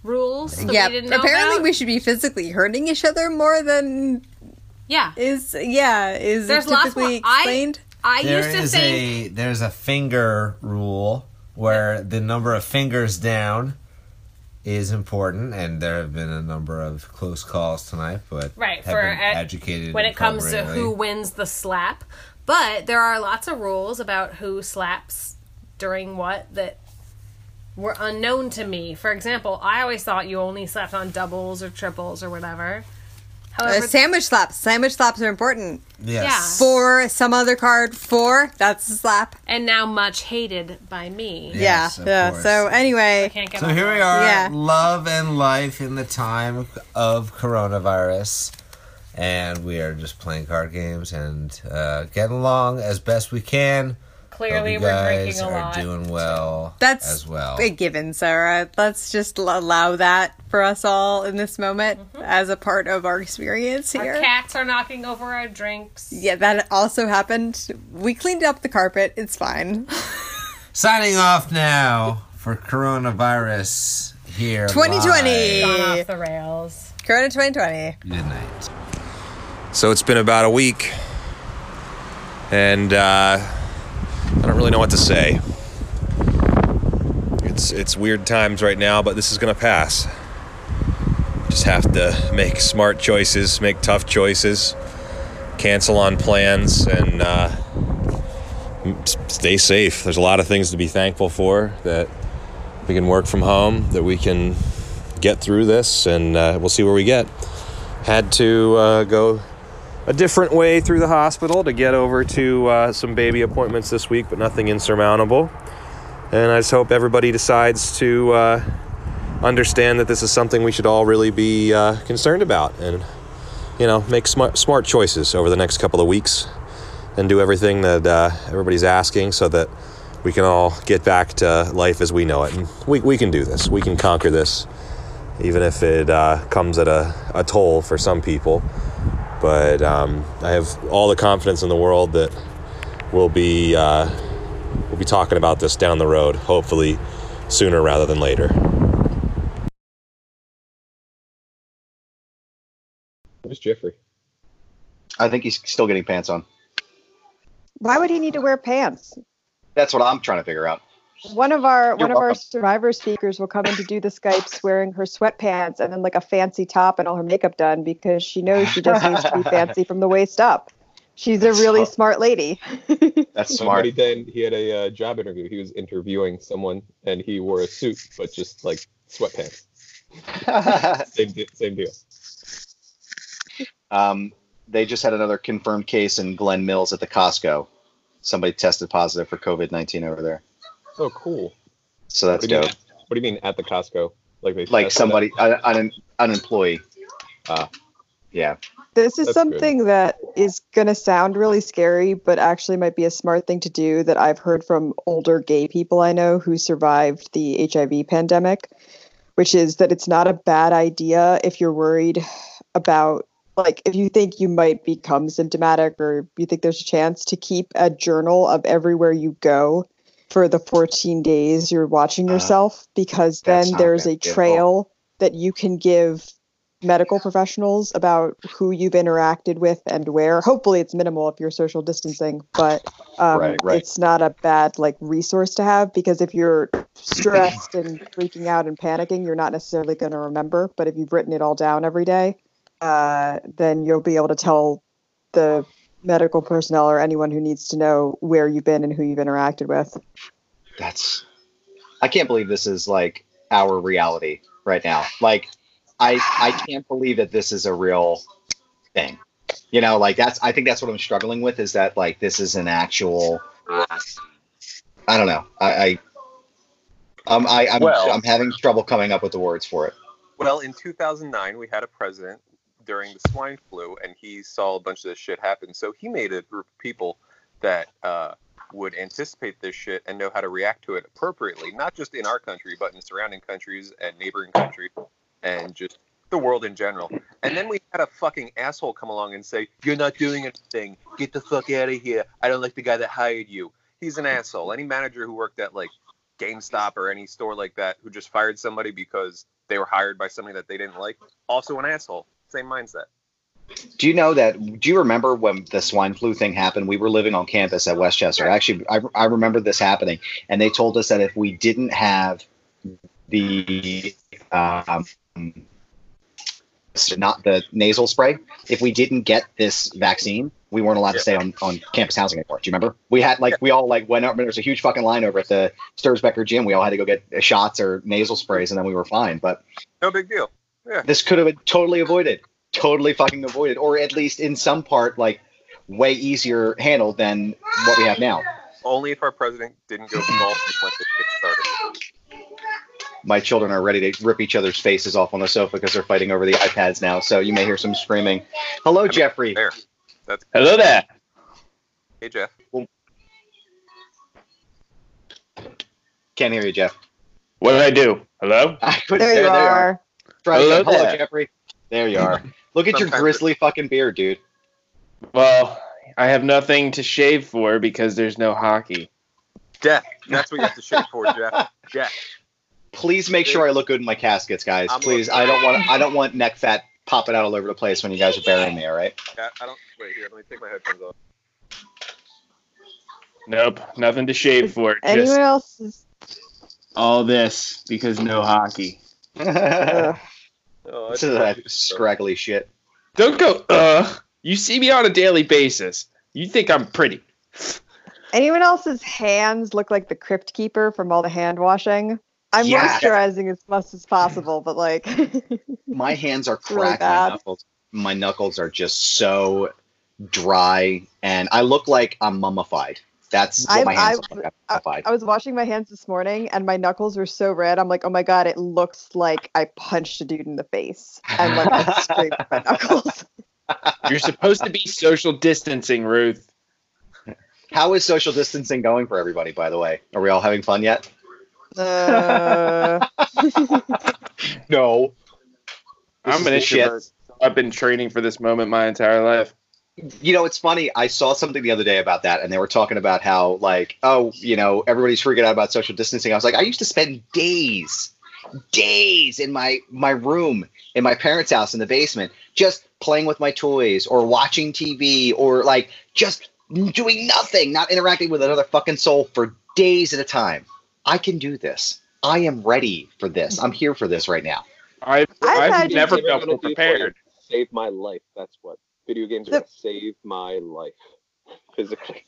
rules yeah, we didn't know apparently about. we should be physically hurting each other more than yeah, is yeah is There's lots typically more- I- explained. I There used to is think a there's a finger rule where the number of fingers down is important, and there have been a number of close calls tonight, but right have for been educated when it comes to who wins the slap. But there are lots of rules about who slaps during what that were unknown to me. For example, I always thought you only slapped on doubles or triples or whatever. Uh, sandwich slaps. Sandwich slaps are important. Yes. For some other card, four that's a slap. and now much hated by me. Yes, yeah, of yeah. course. So anyway, Can't get So off here we are, Yeah. love and life in the time of coronavirus, and we are just playing card games and uh, getting along as best we can. Clearly, Hope we're you guys drinking a are lot. doing well that's as well. a given, Sarah. Let's just allow that for us all in this moment as a part of our experience here. Mm-hmm. Our cats are knocking over our drinks. Yeah, that also happened. We cleaned up the carpet. It's fine. [LAUGHS] Signing off now for coronavirus here. 2020. Gone off the rails. Corona 2020. live. Good night. So it's been about a week, and uh, I don't really know what to say. It's it's weird times right now, but this is gonna pass. Just have to make smart choices, make tough choices, cancel on plans, and uh, stay safe. There's a lot of things to be thankful for that we can work from home, that we can get through this, and uh, we'll see where we get. Had to uh, go a different way through the hospital to get over to uh, some baby appointments this week, but nothing insurmountable. And I just hope everybody decides to uh, understand that this is something we should all really be uh, concerned about and, you know, make smart, smart choices over the next couple of weeks and do everything that uh, everybody's asking so that we can all get back to life as we know it. And we, we can do this, we can conquer this, even if it uh, comes at a, a toll for some people but um, I have all the confidence in the world that we'll be uh, we'll be talking about this down the road, hopefully sooner rather than later. Where's Jeffrey? I think he's still getting pants on. Why would he need to wear pants? That's what I'm trying to figure out. One of our one of our survivor speakers will come in to do the Skypes wearing her sweatpants and then like a fancy top and all her makeup done because she knows she just needs to be [LAUGHS] fancy from the waist up. She's a really smart lady. That's [LAUGHS] smart. buddy Dan, he had a uh, job interview. He was interviewing someone, and he wore a suit, but just like sweatpants. [LAUGHS] same, de- same deal. Um, they just had another confirmed case in Glen Mills at the Costco. Somebody tested positive for COVID nineteen over there. Oh, cool. So that's What do you dope. mean- What do you mean at the Costco? Like they Like somebody, an, an, an employee. Ah. Yeah. This is That's good. something that is going to sound really scary, but actually might be a smart thing to do that I've heard from older gay people I know who survived the HIV pandemic, which is that it's not a bad idea if you're worried about, like, if you think you might become symptomatic or you think there's a chance to keep a journal of everywhere you go for the 14 days you're watching Ah, yourself, because then there's a trail that you can give medical professionals about who you've interacted with and where. Hopefully, it's minimal if you're social distancing, but um, Right, right. it's not a bad like resource to have because if you're [CLEARS THROAT] stressed and freaking out and panicking, you're not necessarily going to remember. But if you've written it all down every day, uh, then you'll be able to tell the medical personnel or anyone who needs to know where you've been and who you've interacted with. That's. I can't believe this is like our reality right now. Like, I I can't believe that this is a real thing. You know, like that's. I think that's what I'm struggling with is that like this is an actual. I don't know. I. I um, I, I'm, Well- I'm having trouble coming up with the words for it. Well, in 2009, we had a president during the swine flu, and he saw a bunch of this shit happen. So he made a group of people that uh, would anticipate this shit and know how to react to it appropriately, not just in our country, but in surrounding countries and neighboring countries, and just the world in general. And then we had a fucking asshole come along and say, "You're not doing anything. Get the fuck out of here. I don't like the guy that hired you." He's an asshole. Any manager who worked at like GameStop or any store like that who just fired somebody because they were hired by somebody that they didn't like, also an asshole. Same mindset. Do you know that? Do you remember when the swine flu thing happened? We were living on campus at West Chester. Actually, I, I remember this happening, and they told us that if we didn't have the um, not the nasal spray, if we didn't get this vaccine, we weren't allowed to stay on, on campus housing anymore. Do you remember? We had like we all like went up. There was a huge fucking line over at the Sturzebecker gym. We all had to go get shots or nasal sprays, and then we were fine. But No big deal. Yeah. this could have been totally avoided totally fucking avoided or at least in some part like way easier handled than what we have now Only if our president didn't go golf when this shit started. my children are ready to rip each other's faces off on the sofa because they're fighting over the ipads now so you may hear some screaming hello jeffrey There. That's Hello there. hey Jeff. can't hear you jeff What did I do? Hello? [LAUGHS] I couldn't There you there, there are. Try Hello hello there. jeffrey there you are look at your grizzly fucking beard dude Well, I have nothing to shave for because there's no hockey. Jeff. That's what you have to shave for, Jeff. Jeff. please make sure i look good in my caskets guys I'm please looking. i don't want i don't want neck fat popping out all over the place when you guys are burying me all right I I don't wait here, let me take my headphones off. Nope, nothing to shave for. Anyone else? Is, all this because no hockey. [LAUGHS] Ugh. Oh, this is that scraggly shit Don't go, uh. You see me on a daily basis. You think I'm pretty. anyone else's hands look like the crypt keeper from all the hand washing? I'm Yes. moisturizing as much as possible, but like, [LAUGHS] my hands are really cracked. my knuckles, my knuckles are just so dry, and I look like I'm mummified. That's what I- my hands I- look like. I, I'm mummified. I was washing my hands this morning and my knuckles were so red. I'm like, oh my god, it looks like I punched a dude in the face. And like I [LAUGHS] scraped my knuckles. [LAUGHS] You're supposed to be social distancing, Ruth. How is social distancing going for everybody? By the way, are we all having fun yet? Uh, [LAUGHS] No. This I'm is an the shit. introvert. I've been training for this moment my entire life. You know, it's funny. I saw something the other day about that, and they were talking about how, like, oh, you know, everybody's freaking out about social distancing. I was like, I used to spend days, days in my my room in my parents' house in the basement, just playing with my toys or watching TV or like just doing nothing, not interacting with another fucking soul for days at a time. I can do this. I am ready for this. I'm here for this right now. I've, I've I've never They're felt gonna more be prepared. Save my life. That's what video games are The- gonna save my life [LAUGHS] physically.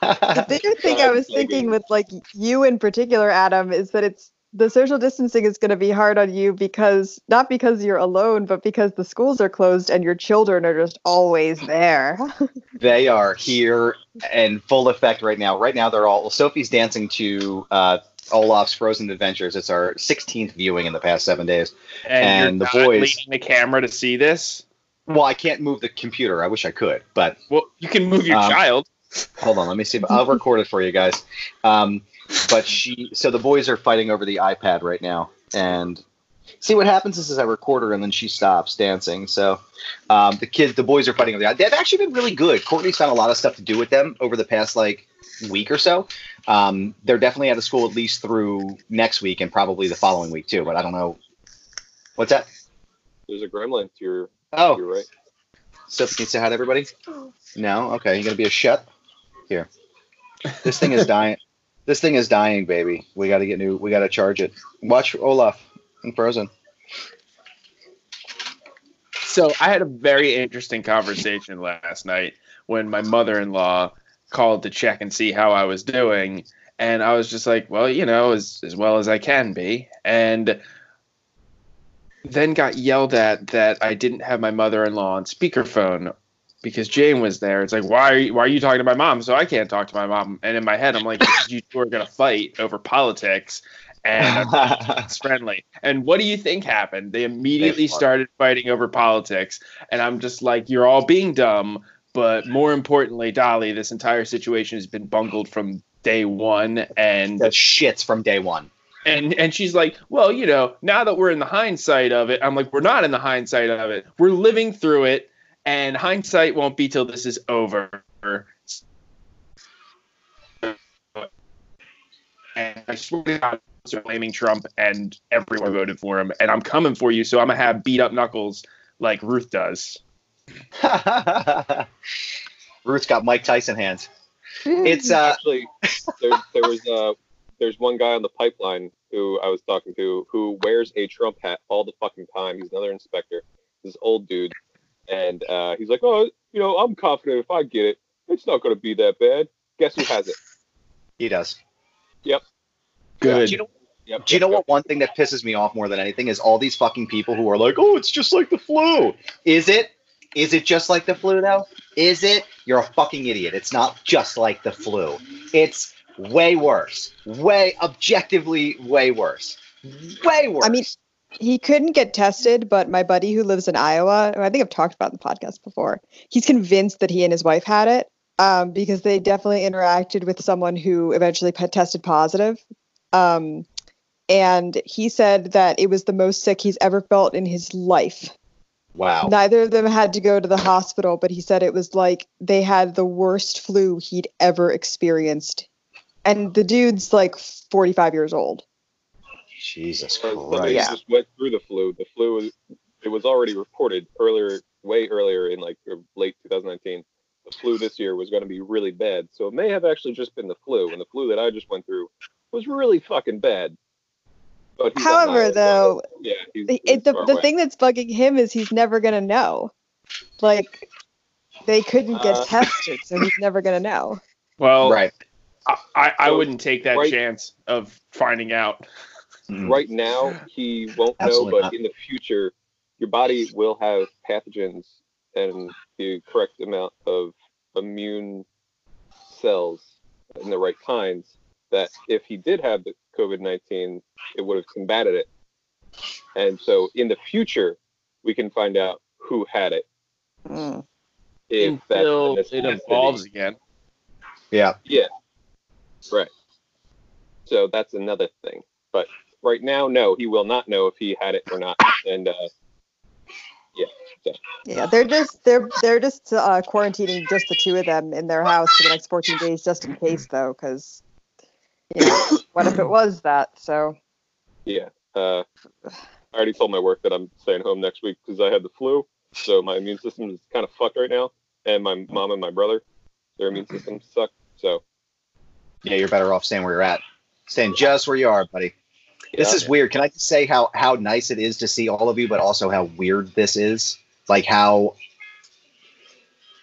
the [LAUGHS] bigger thing I was thinking with like you in particular, Adam, is that it's the social distancing is going to be hard on you because not because you're alone, but because the schools are closed and your children are just always there. [LAUGHS] They are here in full effect right now. Right now, they're all. Well, Sophie's dancing to uh, Olaf's Frozen Adventures. It's our 16th viewing in the past seven days. And, And you're the not boys- leading the camera to see this. Well, I can't move the computer. I wish I could, but Well, you can move your Um, child. hold on. Let me see. If, I'll record it for you guys. Um, but she. So the boys are fighting over the iPad right now, and see what happens is, is I record her and then she stops dancing. So um, the kids, the boys are fighting over the. They've actually been really good. Courtney's found a lot of stuff to do with them over the past like week or so. Um, they're definitely out of school at least through next week and probably the following week too. But I don't know. What's that? There's a gremlin to your. Oh. to your right. Sophie, can you say hi to everybody? No. Okay. You gonna be a shut? Here. This thing is dying. [LAUGHS] This thing is dying, baby. We got to get new. We got to charge it. Watch Olaf and Frozen. So I had a very interesting conversation last night when my mother-in-law called to check and see how I was doing, and I was just like, well, you know, as as well as I can be, and then got yelled at that I didn't have my mother-in-law on speakerphone because Jane was there. It's like, why are you, why are you talking to my mom? So I can't talk to my mom. And in my head, I'm like, you two are gonna fight over politics, and it's [LAUGHS] friendly. And what do you think happened? They immediately started fighting over politics, and I'm just like, you're all being dumb. But more importantly, Dolly, this entire situation has been bungled from day one, and That shits from day one. And and she's like, well, you know, now that we're in the hindsight of it, I'm like, we're not in the hindsight of it. We're living through it, and hindsight won't be till this is over. And I swear to God, they're blaming Trump, and everyone voted for him, and I'm coming for you. So I'm gonna have beat up knuckles like Ruth does. [LAUGHS] Ruth's got Mike Tyson hands. It's uh. Actually, there, there was uh, there's one guy on the pipeline who I was talking to who wears a Trump hat all the fucking time. He's another inspector. This old dude, and uh, he's like, oh, you know, I'm confident if I get it, it's not going to be that bad. Guess who has it? He does. Yep. Good. Do you know? Yep. Do you know what one thing that pisses me off more than anything is all these fucking people who are like, "Oh, it's just like the flu." Is it? Is it just like the flu though? Is it? You're a fucking idiot. It's not just like the flu. It's way worse. Way objectively way worse. Way worse. I mean, he couldn't get tested, but my buddy who lives in Iowa, who I think I've talked about in the podcast before, he's convinced that he and his wife had it um, because they definitely interacted with someone who eventually tested positive. Um, and he said that it was the most sick he's ever felt in his life. wow. Neither of them had to go to the hospital, but he said it was like they had the worst flu he'd ever experienced. And the dude's like 45 years old. Jesus Somebody Christ. just went through the flu. The flu was it was already reported earlier, way earlier in like late 2019. The flu this year was going to be really bad, so it may have actually just been the flu. And the flu that I just went through was really fucking bad. But he's However, though, so, yeah, he's, the, he's it, the, the away. thing that's bugging him is he's never gonna know. Like they couldn't get Uh, tested, so he's never gonna know. Well, Right. I, I, I So, wouldn't take that right- chance of finding out. Mm. right now he won't know, but not. in the future, your body will have pathogens and the correct amount of immune cells and the right kinds. That if he did have the COVID nineteen, it would have combated it. And so in the future, we can find out who had it. Mm. If that's a Until it evolves again. Yeah. Yeah. Right. So that's another thing. But right now, no, he will not know if he had it or not. And uh, yeah. So Yeah, they're just they're they're just uh, quarantining just the two of them in their house for the next 14 days, just in case, though, because you know what if it was that? So yeah. Uh, I already told my work that I'm staying home next week because I had the flu. So my immune system is kind of fucked right now. And my mom and my brother, their immune systems suck. So Yeah, you're better off staying where you're at. Staying just where you are, buddy. This Yeah. is weird. Can I just say how how nice it is to see all of you, but also how weird this is? Like how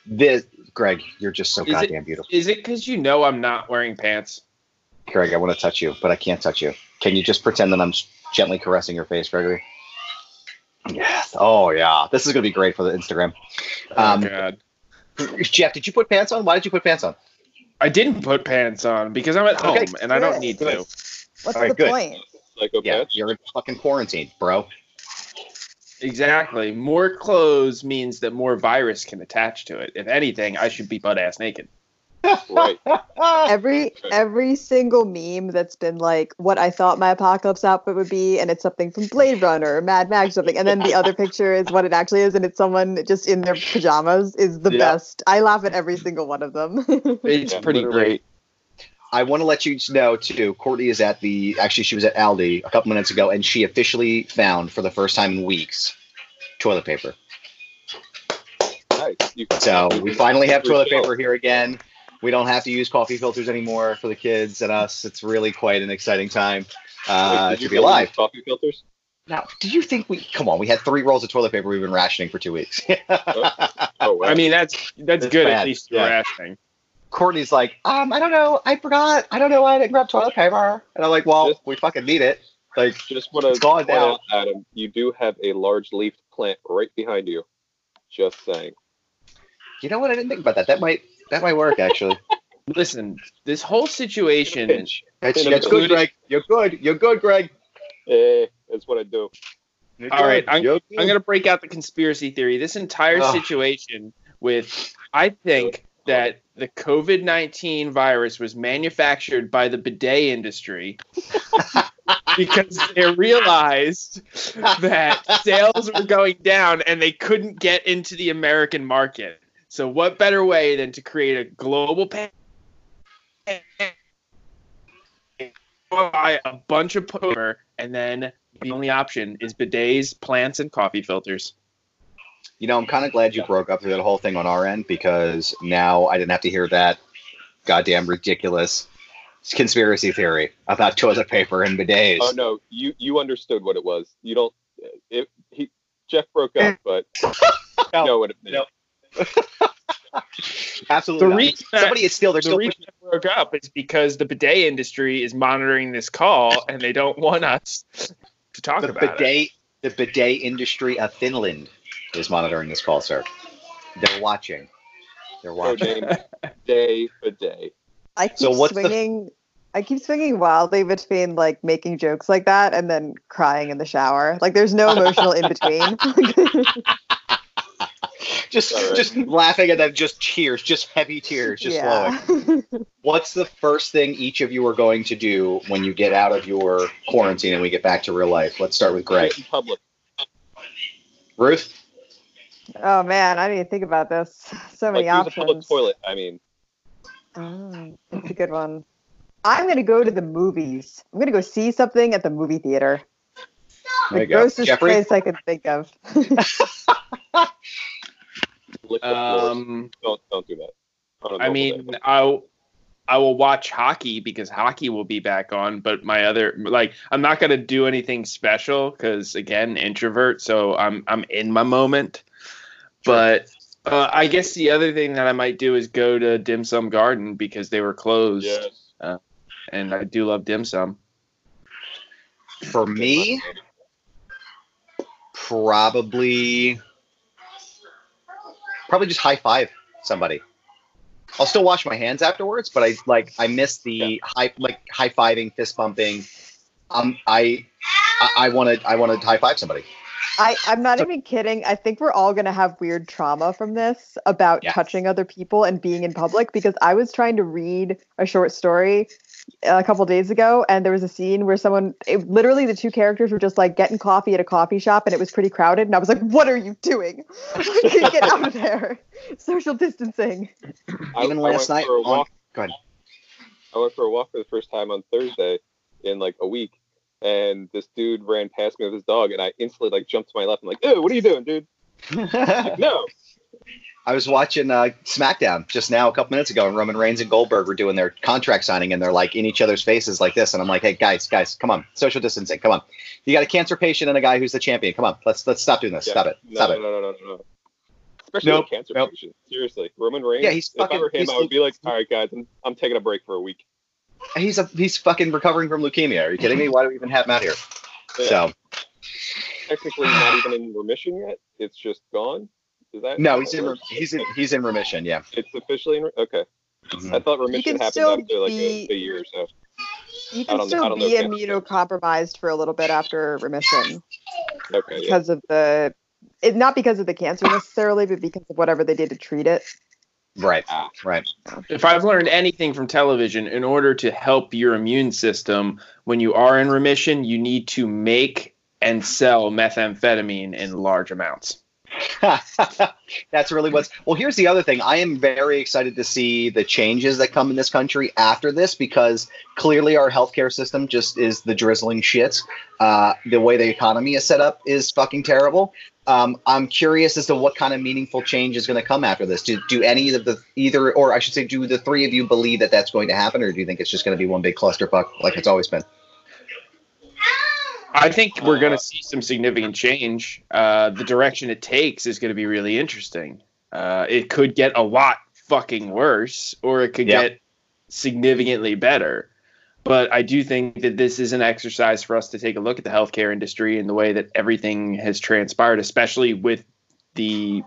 this Greg, you're just so Is it- goddamn beautiful. Is it because you know I'm not wearing pants? Greg, I want to touch you, but I can't touch you. Can you just pretend that I'm gently caressing your face, Gregory? Yes. Oh yeah. This is gonna be great for the Instagram. Um, oh God. Jeff, did you put pants on? Why did you put pants on? I didn't put pants on because I'm at home Okay, and I don't need good. to. What's All right, the good. point? Psycho Yeah, patch. you're in fucking quarantine, bro. Exactly. More clothes means that more virus can attach to it. If anything, I should be butt ass naked. Right. [LAUGHS] every every single meme that's been like what I thought my apocalypse outfit would be, and it's something from Blade Runner or Mad Max or something, and then the other picture is what it actually is, and it's someone just in their pajamas is the Yeah. best. I laugh at every single one of them. [LAUGHS] It's Yeah, pretty literally. great. I want to let you know too. Courtney is at the. Actually, she was at Aldi a couple minutes ago, and she officially found for the first time in weeks toilet paper. Nice. You So we finally have toilet paper here again. We don't have to use coffee filters anymore for the kids and us. It's really quite an exciting time uh, Wait, to be get alive. Coffee filters. Now, do you think we? Come on, we had three rolls of toilet paper. We've been rationing for two weeks. [LAUGHS] Oh, wow. I mean, that's that's It's good. bad, At least you're yeah. rationing. Courtney's like, um, I don't know. I forgot. I don't know why I didn't grab toilet paper. And I'm like, well, Just- we fucking need it. Like, just want to It's gone point now. out, Adam, you do have a large leaf plant right behind you. Just saying. you know what? I didn't think about that. That might that might work actually. [LAUGHS] Listen, this whole situation. That's, that's good. Greg. You're good. You're good, Greg. Eh, that's what I do. You're All right, good. I'm, I'm going to break out the conspiracy theory. This entire Ugh. situation with, I think that the COVID 19 virus was manufactured by the bidet industry [LAUGHS] because they realized that sales were going down and they couldn't get into the American market. So, what better way than to create a global pan- buy a bunch of paper and then the only option is bidets, plants, and coffee filters. You know, I'm kind of glad you broke up through that whole thing on our end because now I didn't have to hear that goddamn ridiculous conspiracy theory about toilet paper and bidets. Oh no, you you understood what it was. You don't. It, he Jeff broke up, but [LAUGHS] you know what it meant. No. [LAUGHS] Absolutely. The reason that- Somebody is still they're The still reason it broke up is because the bidet industry is monitoring this call and they don't want us to talk the about it. bidet the bidet industry of Finland is monitoring this call, sir. They're watching. They're So watching. day for day. I keep So what's the- swinging. I keep swinging wildly between like making jokes like that and then crying in the shower. Like there's no emotional in between. [LAUGHS] [LAUGHS] [LAUGHS] just All right. just laughing at them, just tears, just heavy tears, just flowing. [LAUGHS] What's the first thing each of you are going to do when you get out of your quarantine and we get back to real life? Let's start with Greg. Public. Ruth? oh man, I didn't think about this. So Like many use a public toilet. I mean, Mm, that's a good one. I'm gonna go to the movies. I'm gonna go see something at the movie theater. There The you go. grossest Jeffrey? place I could think of. [LAUGHS] lick. Um, Don't don't do that. on a I mean, day. I I will watch hockey because hockey will be back on. But my other like, I'm not gonna do anything special because again, introvert. So I'm I'm in my moment. But uh, I guess the other thing that I might do is go to Dim Sum Garden because they were closed, yes. and I do love dim sum. For me, probably probably just high five somebody. I'll still wash my hands afterwards, but I like I miss the high like high fiving, fist bumping. Um, I I want to I want to high five somebody. I, I'm not even kidding. I think we're all going to have weird trauma from this about Yes. touching other people and being in public because I was trying to read a short story a couple days ago and there was a scene where someone it, literally the two characters were just like getting coffee at a coffee shop and it was pretty crowded and I was like what are you doing [LAUGHS] Like, get out of there social distancing I- Even last went night for a on- walk. go ahead. I went for a walk for the first time on Thursday in like a week, and this dude ran past me with his dog, and I instantly like jumped to my left. I'm like, "Ew, what are you doing, dude?" [LAUGHS] Like, no. I was watching uh, SmackDown just now a couple minutes ago, and Roman Reigns and Goldberg were doing their contract signing, and they're like in each other's faces like this, and I'm like, "Hey guys, guys, come on, social distancing, come on. You got a cancer patient and a guy who's the champion. Come on, let's let's stop doing this. Yeah. Stop it, No, stop no, it." no, no, no, no. Especially Nope, a cancer nope. patient. Seriously, Roman Reigns. Yeah, he's if I were him, I would be like, "All right, guys, I'm, I'm taking a break for a week." he's a he's fucking recovering from leukemia. Are you kidding me? Why do we even have him out here? So Technically, not even in remission yet. It's just gone. Is that no, he's in works? he's in he's in remission. Yeah. It's officially in. Re- okay. I thought remission can happened still after like be- a, a year or so. You I can don't- I still know be immunocompromised for a little bit after remission Okay. Yeah. because of the, it, not because of the cancer necessarily, but because of whatever they did to treat it. Right. Ah. Right. If I've learned anything from television, in order to help your immune system when you are in remission, you need to make and sell methamphetamine in large amounts. [LAUGHS] That's really what's well. Here's the other thing. I am very excited to see the changes that come in this country after this because clearly our healthcare system just is the drizzling shit. Uh, the way the economy is set up is fucking terrible. Um, I'm curious as to what kind of meaningful change is going to come after this. Do, do any of the either, or I should say, do the three of you believe that that's going to happen, or do you think it's just going to be one big clusterfuck like it's always been? I think we're going to see some significant change. Uh, the direction it takes is going to be really interesting. Uh, it could get a lot fucking worse, or it could Yeah. get significantly better. But I do think that this is an exercise for us to take a look at the healthcare industry and the way that everything has transpired, especially with the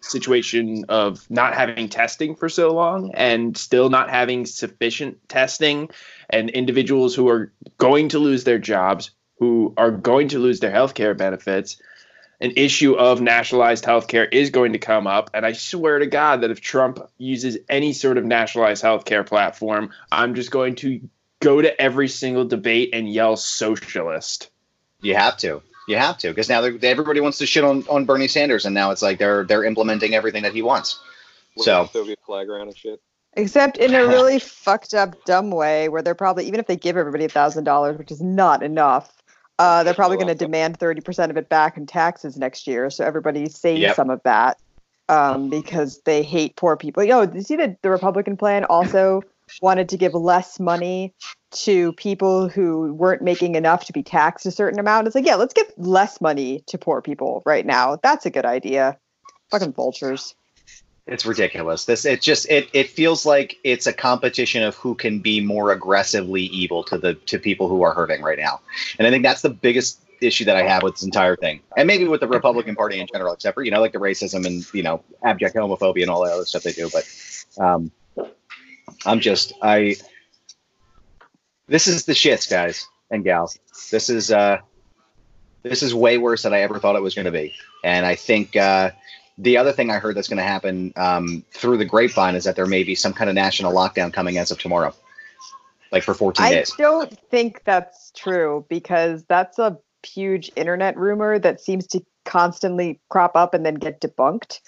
situation of not having testing for so long and still not having sufficient testing and individuals who are going to lose their jobs, who are going to lose their healthcare benefits. An issue of nationalized healthcare is going to come up. And I swear to God that if Trump uses any sort of nationalized healthcare platform, I'm just going to go to every single debate and yell socialist. You have to. You have to because now everybody wants to shit on, on Bernie Sanders, and now it's like they're they're implementing everything that he wants. With So the Soviet flag around and shit. Except in a really fucked up, dumb way where they're probably, even if they give everybody a $1,000, which is not enough, uh, they're probably going to demand 30% of it back in taxes next year. So everybody saves Yep. some of that um, because they hate poor people. You know, you see that the Republican plan also [LAUGHS] wanted to give less money to people who weren't making enough to be taxed a certain amount. It's like, yeah, let's give less money to poor people right now. That's a good idea. Fucking vultures. It's ridiculous. This it just it it feels like it's a competition of who can be more aggressively evil to the to people who are hurting right now. And I think that's the biggest issue that I have with this entire thing. And maybe with the Republican Party in general, except for, you know, like the racism and, you know, abject homophobia and all that other stuff they do. But um I'm just I this is the shits, guys and gals. This is uh this is way worse than I ever thought it was going to be. And I think uh, the other thing I heard that's going to happen um, through the grapevine is that there may be some kind of national lockdown coming as of tomorrow, like for 14 I days. I don't think that's true because that's a huge internet rumor that seems to constantly crop up and then get debunked.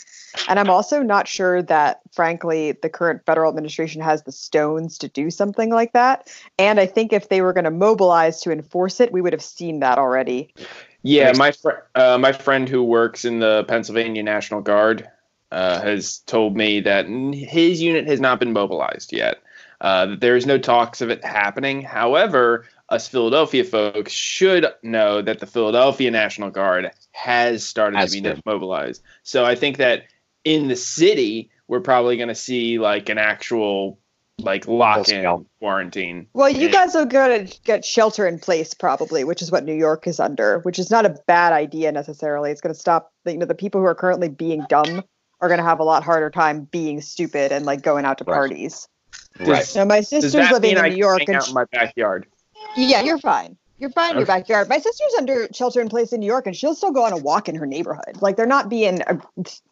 And I'm also not sure that, frankly, the current federal administration has the stones to do something like that. And I think if they were going to mobilize to enforce it, we would have seen that already. Yeah, my fr- uh, my friend who works in the Pennsylvania National Guard uh, has told me that his unit has not been mobilized yet. Uh, that there is no talks of it happening. However, us Philadelphia folks should know that the Philadelphia National Guard has started Has to be been. mobilized. So I think that in the city, we're probably going to see like an actual like lock in quarantine. Well, you guys are going to get shelter in place probably, which is what New York is under, which is not a bad idea necessarily. It's going to stop, the, you know, the people who are currently being dumb are going to have a lot harder time being stupid and like going out to Right. parties. Does- Now, my does sister's that living mean in I New York, hang and out in my backyard. yeah, you're fine. You're fine in your backyard. My sister's under shelter in place in New York, and she'll still go on a walk in her neighborhood. Like they're not being, uh,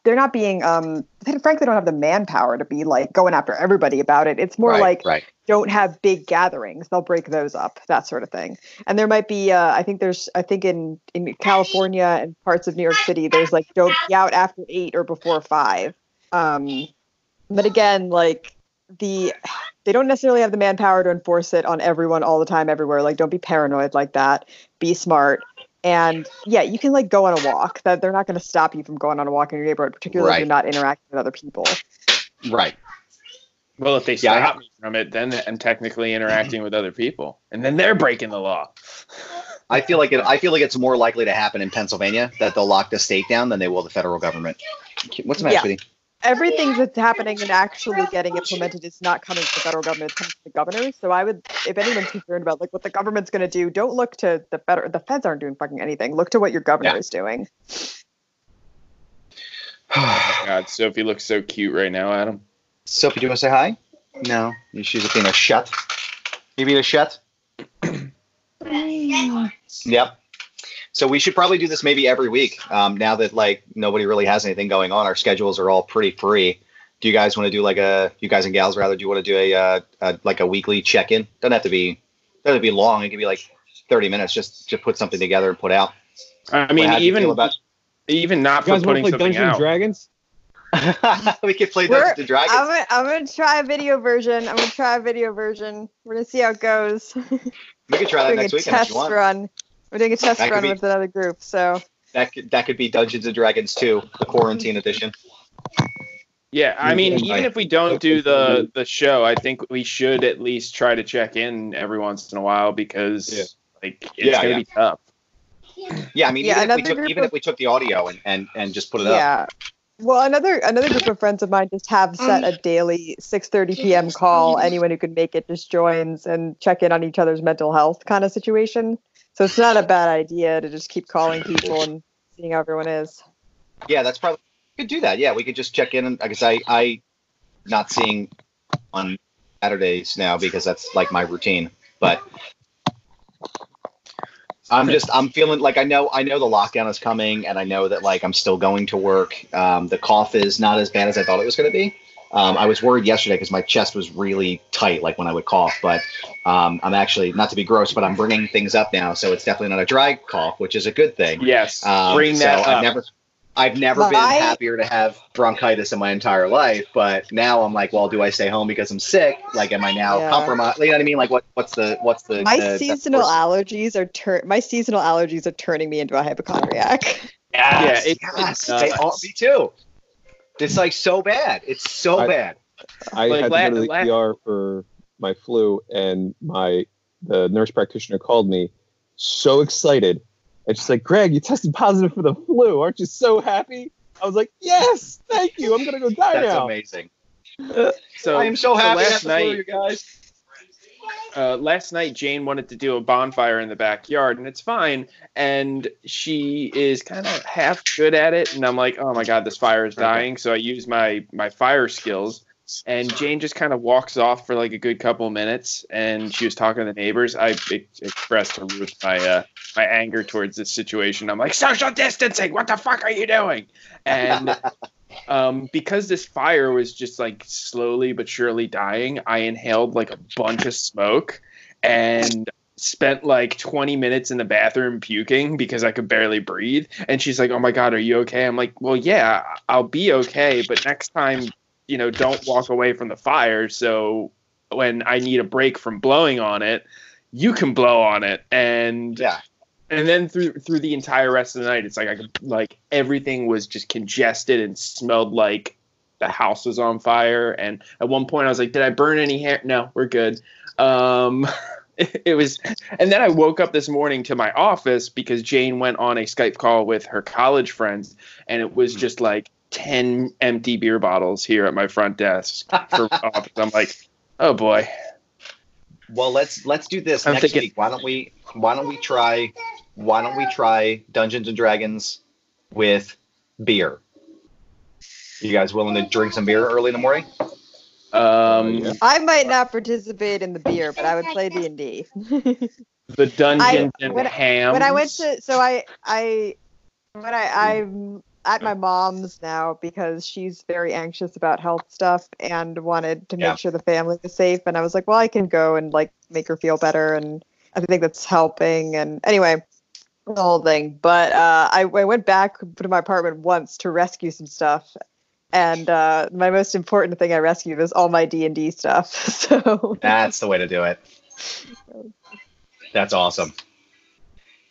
they're not being. Um, they frankly don't have the manpower to be like going after everybody about it. It's more Right, like right. don't have big gatherings. They'll break those up, that sort of thing. And there might be. Uh, I think there's. I think in in California and parts of New York City, there's like don't be out after eight or before five. Um, but again, like the they don't necessarily have the manpower to enforce it on everyone all the time everywhere like don't be paranoid like that be smart and yeah you can like go on a walk that they're not going to stop you from going on a walk in your neighborhood particularly if you're not interacting with other people Right. Well, if they Yeah, I stop me from it, then I'm technically interacting with other people, and then they're breaking the law. I feel like it, I feel like it's more likely to happen in Pennsylvania that they'll lock the state down than they will the federal government. What's the matter, Yeah. Sweetie? everything that's happening and actually getting implemented is not coming from the federal government; it's coming from the governor. So I would, if anyone's concerned about like what the government's going to do, don't look to the federal. The feds aren't doing fucking anything. Look to what your governor Yeah. is doing. Oh [SIGHS] God, Sophie looks so cute right now, Adam. Sophie, do you want to say hi? No, she's being a shut. You being a shut? [CLEARS THROAT] Yep. So we should probably do this maybe every week. Um, now that like nobody really has anything going on, our schedules are all pretty free. Do you guys want to do like a you guys and gals rather? Do you want to do a, uh, a like a weekly check in? Doesn't have to be doesn't have to be long. It could be like thirty minutes. Just to put something together and put out. I mean, How even feel about- even not You for guys want putting to play something Dungeons and out. Dragons? [LAUGHS] we could play We're- Dungeons and Dragons. I'm gonna, I'm gonna try a video version. I'm gonna try a video version. We're gonna see how it goes. we could try that doing next a weekend if you want. run. We're doing a test That run be- with another group. So That could that could be Dungeons and Dragons 2, the quarantine edition. Yeah, I mean, even if we don't do the the show, I think we should at least try to check in every once in a while because like it's Yeah, gonna yeah. be tough. Yeah, I mean, Yeah, even, if we took, even of- if we took the audio and, and, and just put it up. yeah. Well, another another group of friends of mine just have set um, a daily 6:30 p.m. call. Anyone who can make it just joins and check in on each other's mental health kind of situation. So it's not a bad idea to just keep calling people and seeing how everyone is. Yeah, that's probably we could do that. Yeah, we could just check in and I guess I I not seeing on Saturdays now because that's like my routine. But I'm just I'm feeling like I know I know the lockdown is coming and I know that like I'm still going to work. Um, the cough is not as bad as I thought it was going to be. Um, I was worried yesterday because my chest was really tight, like when I would cough. But um, I'm actually not to be gross, but I'm bringing things up now, so it's definitely not a dry cough, which is a good thing. Yes, Um, bring that so up. I've never, I've never been My- happier to have bronchitis in my entire life. But now I'm like, well, do I stay home because I'm sick? Like, am I now Yeah. compromised? You know what I mean? Like, what, what's the, what's the? My the- seasonal the- allergies are tur- my seasonal allergies are turning me into a hypochondriac. Yes, Yeah, it- yes, it they all, me too. It's like so bad. It's so I- bad. I Like had la- to go to the la- ER for my flu, and my the nurse practitioner called me, so excited, and she's like, "Greg, you tested positive for the flu. Aren't you so happy?" I was like, "Yes, thank you. I'm gonna go die That's now." amazing. So I am so happy to last flu, night, you guys. Uh, last night Jane wanted to do a bonfire in the backyard, and it's fine. And she is kind of half good at it, and I'm like, oh my god, this fire is dying. So I use my my fire skills, and Jane just kind of walks off for like a good couple minutes, and she was talking to the neighbors. I ex- expressed to Ruth my uh, my anger towards this situation. I'm like, social distancing. What the fuck are you doing? And [LAUGHS] um, because this fire was just like slowly but surely dying, I inhaled like a bunch of smoke and spent like 20 minutes in the bathroom puking because I could barely breathe. And she's like, Oh my God, are you okay? I'm like, Well, yeah, I'll be okay. But next time, you know, don't walk away from the fire. So when I need a break from blowing on it, you can blow on it. And Yeah. And then through through the entire rest of the night, it's like I could like everything was just congested and smelled like the house was on fire. And at one point, I was like, "Did I burn any hair?" No, we're good. Um, it, [LAUGHS] it was, and then I woke up this morning to my office because Jane went on a Skype call with her college friends, and it was just like ten empty beer bottles here at my front desk for [LAUGHS] office. I'm like, "Oh boy." Well, let's let's do this I'm next thinking- week. Why don't we why don't we try why don't we try Dungeons and Dragons with beer? You guys willing to drink some beer early in the morning? Um, I might not participate in the beer, but I would play D and D. [LAUGHS] [LAUGHS] the Dungeons and when, Hams. when I went to so I I when I I'm at my mom's now because she's very anxious about health stuff and wanted to make Yeah. sure the family was safe and I was like, well, I can go and like make her feel better and I think that's helping and anyway the whole thing. But uh, I, I went back to my apartment once to rescue some stuff. And uh, my most important thing I rescued was all my D and D stuff. [LAUGHS] So That's the way to do it. That's awesome.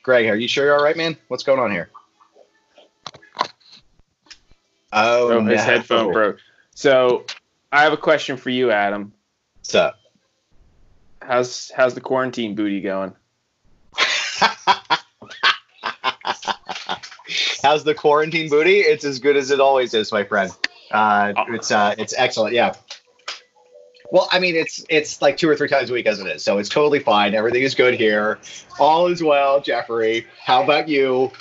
Greg, are you sure you're all right, man? What's going on here? Oh, Oh, his no. headphone broke. So I have a question for you, Adam. What's up? How's how's the quarantine booty going? [LAUGHS] How's the quarantine booty? It's as good as it always is, my friend. Uh, it's uh, it's excellent. Yeah. Well, I mean, it's it's like two or three times a week as it is, so it's totally fine. Everything is good here. All is well, Jeffrey. How about you?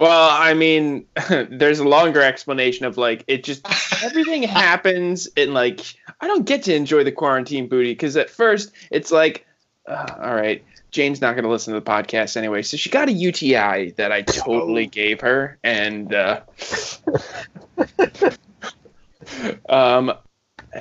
Well, I mean, [LAUGHS] there's a longer explanation of like it just [LAUGHS] everything happens and like I don't get to enjoy the quarantine booty because at first it's like, uh, all right, Jane's not going to listen to the podcast anyway, so she got a UTI that I totally gave her, and uh, [LAUGHS] um,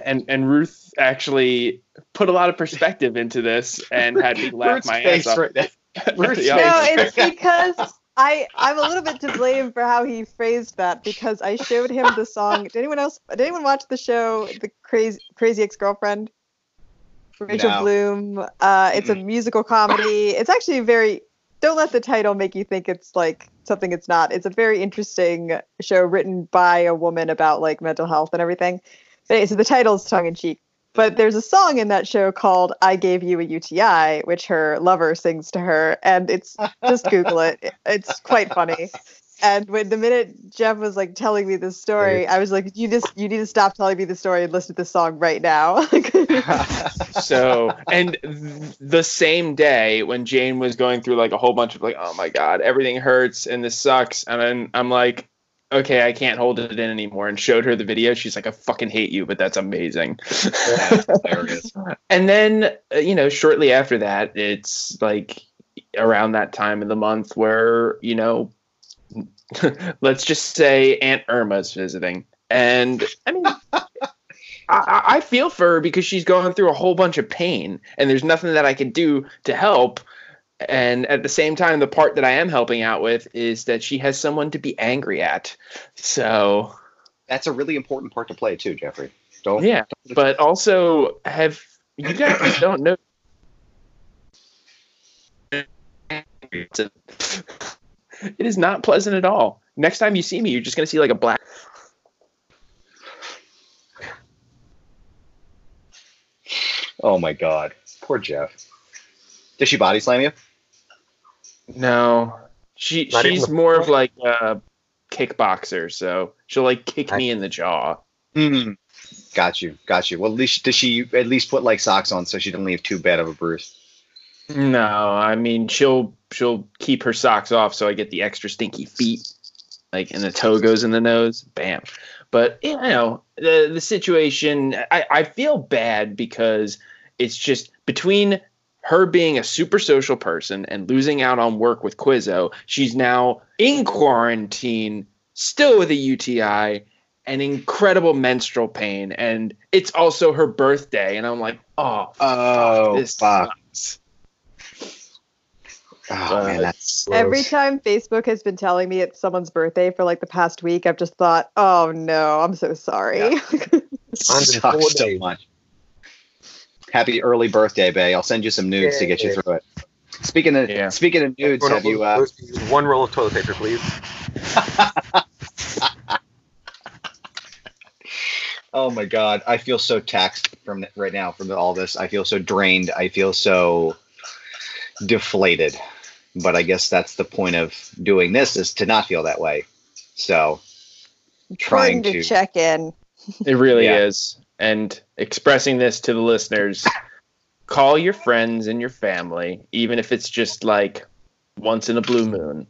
and and Ruth actually put a lot of perspective into this and had me laugh Ruth's my face ass off. right now. [LAUGHS] Ruth's Yeah. No, it's because I I'm a little bit to blame for how he phrased that because I showed him the song. Did anyone else? Did anyone watch the show The Crazy Crazy Ex Girlfriend? Rachel No. Bloom. Uh, it's a musical comedy. It's actually very. Don't let the title make you think it's like something it's not. It's a very interesting show written by a woman about like mental health and everything. But, so the title is tongue in cheek. But there's a song in that show called "I Gave You a UTI," which her lover sings to her, and it's just Google it. It's quite funny. And when the minute Geoff was like telling me this story, I was like, "You just you need to stop telling me the story and listen to this song right now." [LAUGHS] so and th- the same day when jane was going through like a whole bunch of like oh my god everything hurts and this sucks and then i'm like okay i can't hold it in anymore and showed her the video she's like i fucking hate you but that's amazing. [LAUGHS] And then uh, you know shortly after that it's like around that time of the month where you know [LAUGHS] let's just say aunt irma's visiting and i mean [LAUGHS] I, I feel for her because she's going through a whole bunch of pain and there's nothing that I can do to help. And at the same time, the part that I am helping out with is that she has someone to be angry at. So That's a really important part to play too, Jeffrey. Don't. yeah, but also have you guys don't know. [LAUGHS] It's [LAUGHS] a- It is not pleasant at all. Next time you see me, you're just gonna see like a black. Oh my God. Poor Geoff. Does she body slam you? No, she Not she's the more of like a kickboxer, so she'll like kick me in the jaw. Mm. Got you. Got you. Well, at least does she at least put like socks on so she doesn't leave too bad of a bruise? No, I mean she'll she'll keep her socks off so I get the extra stinky feet, like and the toe goes in the nose. Bam. But you know the the situation, I I feel bad because it's just between her being a super social person and losing out on work with Quizzo, she's now in quarantine, still with a UTI and incredible menstrual pain, and it's also her birthday, and I'm like, oh, Oh, this fuck. sucks. Oh man, that's Every time Facebook has been telling me it's someone's birthday for like the past week, I've just thought, "Oh no, I'm so sorry." [LAUGHS] sucks so much. Happy early birthday, Bay. I'll send you some nudes to get you through it. Speaking of speaking of nudes, have you uh, one roll of toilet paper, please? [LAUGHS] Oh my god, I feel so taxed from th- right now from all this. I feel so drained. I feel so deflated. But I guess that's the point of doing this is to not feel that way. So trying Important to, to check in. [LAUGHS] It really Yeah. is. And expressing this to the listeners, call your friends and your family, even if it's just like once in a blue moon.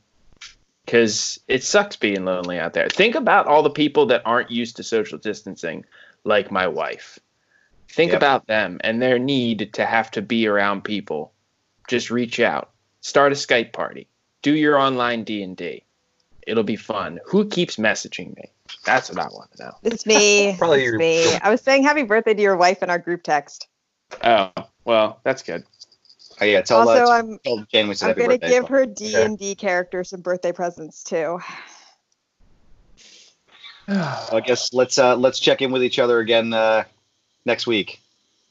Because it sucks being lonely out there. Think about all the people that aren't used to social distancing, like my wife. Think Yep. about them and their need to have to be around people. Just reach out. Start a Skype party. Do your online D&D. It'll be fun. Who keeps messaging me? That's what I want to know. It's me. [LAUGHS] Probably it's your- me. I was saying happy birthday to your wife in our group text. Oh, well, that's good. Oh yeah, tell, also, uh, I'm tell Jen we said I'm happy gonna give her D and D characters some birthday presents too. [SIGHS] I guess let's uh let's check in with each other again uh next week.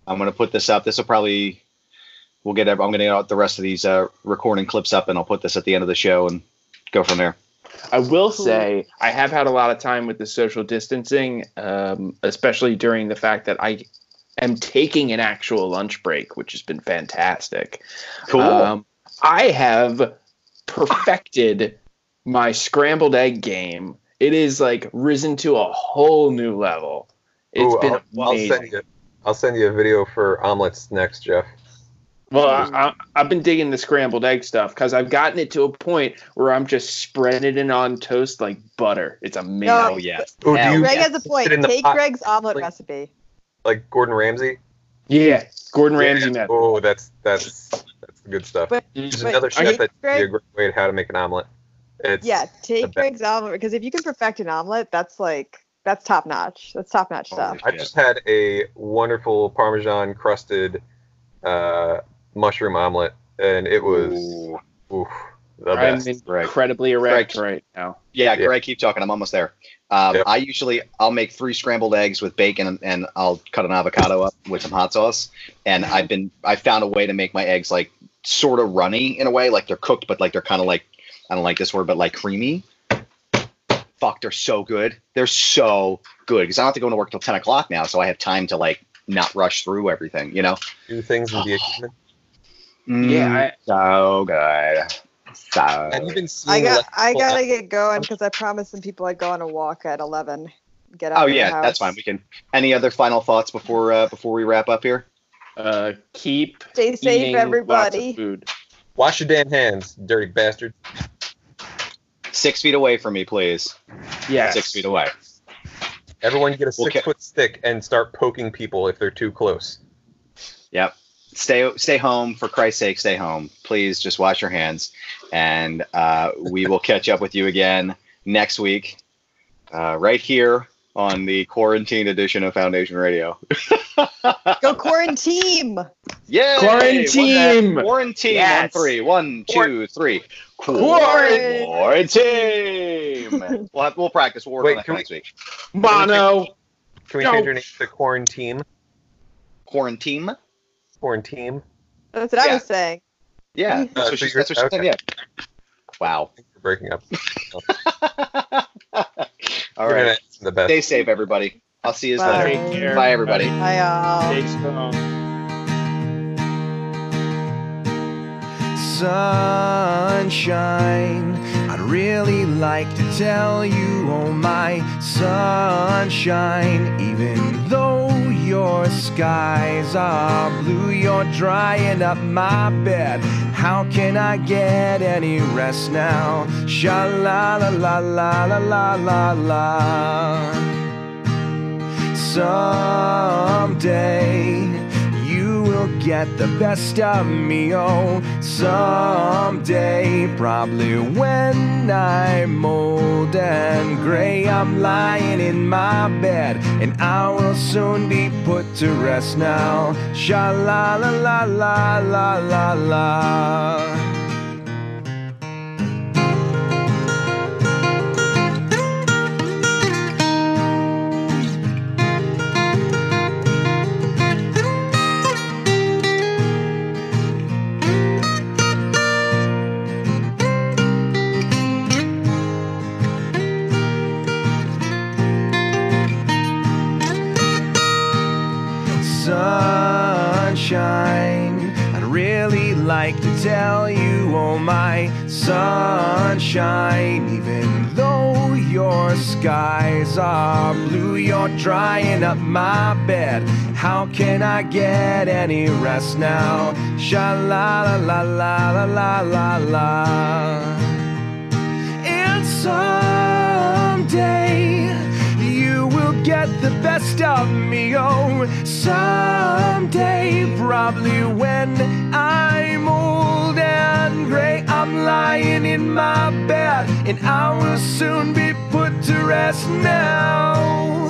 I'm gonna put this up. This will probably we'll get. ev- I'm gonna get the rest of these uh recording clips up, and I'll put this at the end of the show and go from there. I will say I have had a lot of time with the social distancing, um, especially during the fact that I am taking an actual lunch break, which has been fantastic. Cool. Um, I have perfected my scrambled egg game it is like risen to a whole new level. It's Ooh, been I'll, I'll amazing. send you. I'll send you a video for omelets next, Geoff. Well, I, I, I've been digging the scrambled egg stuff because I've gotten it to a point where I'm just spreading it on toast like butter. It's amazing. No, Oh yeah. Oh, do you Greg has a point. sit Take pot Greg's omelet like- recipe. like Gordon Ramsay? Yeah, Gordon Ramsay method. Oh, that's that's that's good stuff. But- There's but another I chef think that Greg- a great way at how to make an omelet. It's Yeah, take. Greg's omelet because if you can perfect an omelet, that's like that's top notch. That's top notch stuff. I just had a wonderful Parmesan crusted uh, mushroom omelet, and it was oof, the I'm best. incredibly erect right now. Yeah, Greg, keep talking. I'm almost there. Um, I usually I'll make three scrambled eggs with bacon and, and I'll cut an avocado up with some hot sauce. And I've been I found a way to make my eggs like sort of runny in a way, like they're cooked, but like they're kind of like I don't like this word, but like creamy. Fuck, they're so good. They're so good because I don't have to go into work till ten o'clock now, so I have time to like not rush through everything. You know. Do things in the [SIGHS] equipment. Yeah, so good. So Have you been I got less I people gotta out- get going because I promised some people I'd go on a walk at eleven. Get out. Oh of the yeah, house. that's fine. We can. Any other final thoughts before uh, before we wrap up here? Uh, keep Stay safe, everybody. lots of food. Wash your damn hands, dirty bastard. Six feet away from me, please. Yeah. Six feet away. Everyone get a six Okay. foot stick and start poking people if they're too close. Yep. Stay stay home for Christ's sake. Stay home, please. Just wash your hands, and uh, we will catch up with you again next week, uh, right here on the quarantine edition of Foundation Radio. [LAUGHS] Go quarantine. Yeah. Quarantine! Quarantine. Yes. On three. One, two, three. Quarantine! Quarantine. we'll have, we'll practice. We'll work Wait, on that can we- next week. Mono. Can we change your name to quarantine? Quarantine. Quarantine. That's what I was saying. Yeah. Uh, [LAUGHS] That's what she, that's what she said. okay. Yeah. Wow. We're breaking up. [LAUGHS] All You're right. gonna- The best. Stay safe, everybody. I'll see you Bye. later. Bye, everybody. Hi, y'all. Sunshine. I'd really like to tell you, oh my sunshine, even though your skies are blue, you're drying up my bed. How can I get any rest now? Sha la la la la la la la la. Someday get the best of me, oh. Someday, probably when I'm old and gray, I'm lying in my bed and I will soon be put to rest now. Sha la la la la la la la. sunshine, even though your skies are blue. You're drying up my bed. How can I get any rest now? Sha la la la la la la la. And someday you will get the best of me. Oh, someday, probably when I'm old and gray. I'm lying in my bed, and I will soon be put to rest now.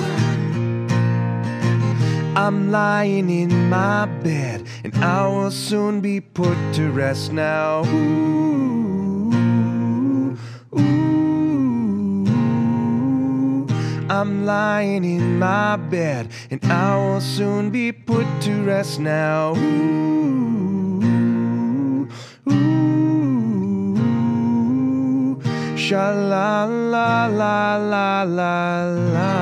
I'm lying in my bed, and I will soon be put to rest now. Ooh, ooh. I'm lying in my bed, and I will soon be put to rest now. Ooh, ooh. Sha la la la la la la.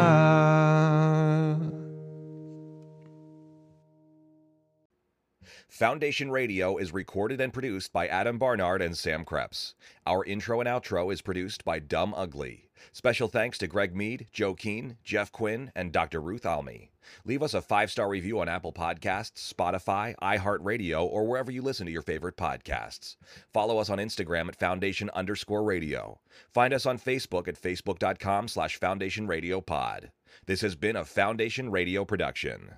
Foundation Radio is recorded and produced by Adam Barnard and Sam Krepps. Our intro and outro is produced by Dumb Ugly. Special thanks to Greg Mead, Joe Keane, Geoff Quinn, and Dr. Ruth Almy. Leave us a five star review on Apple Podcasts, Spotify, iHeartRadio, or wherever you listen to your favorite podcasts. Follow us on Instagram at Foundation underscore radio. Find us on Facebook at facebook.com slash Foundation Radio Pod. This has been a Foundation Radio production.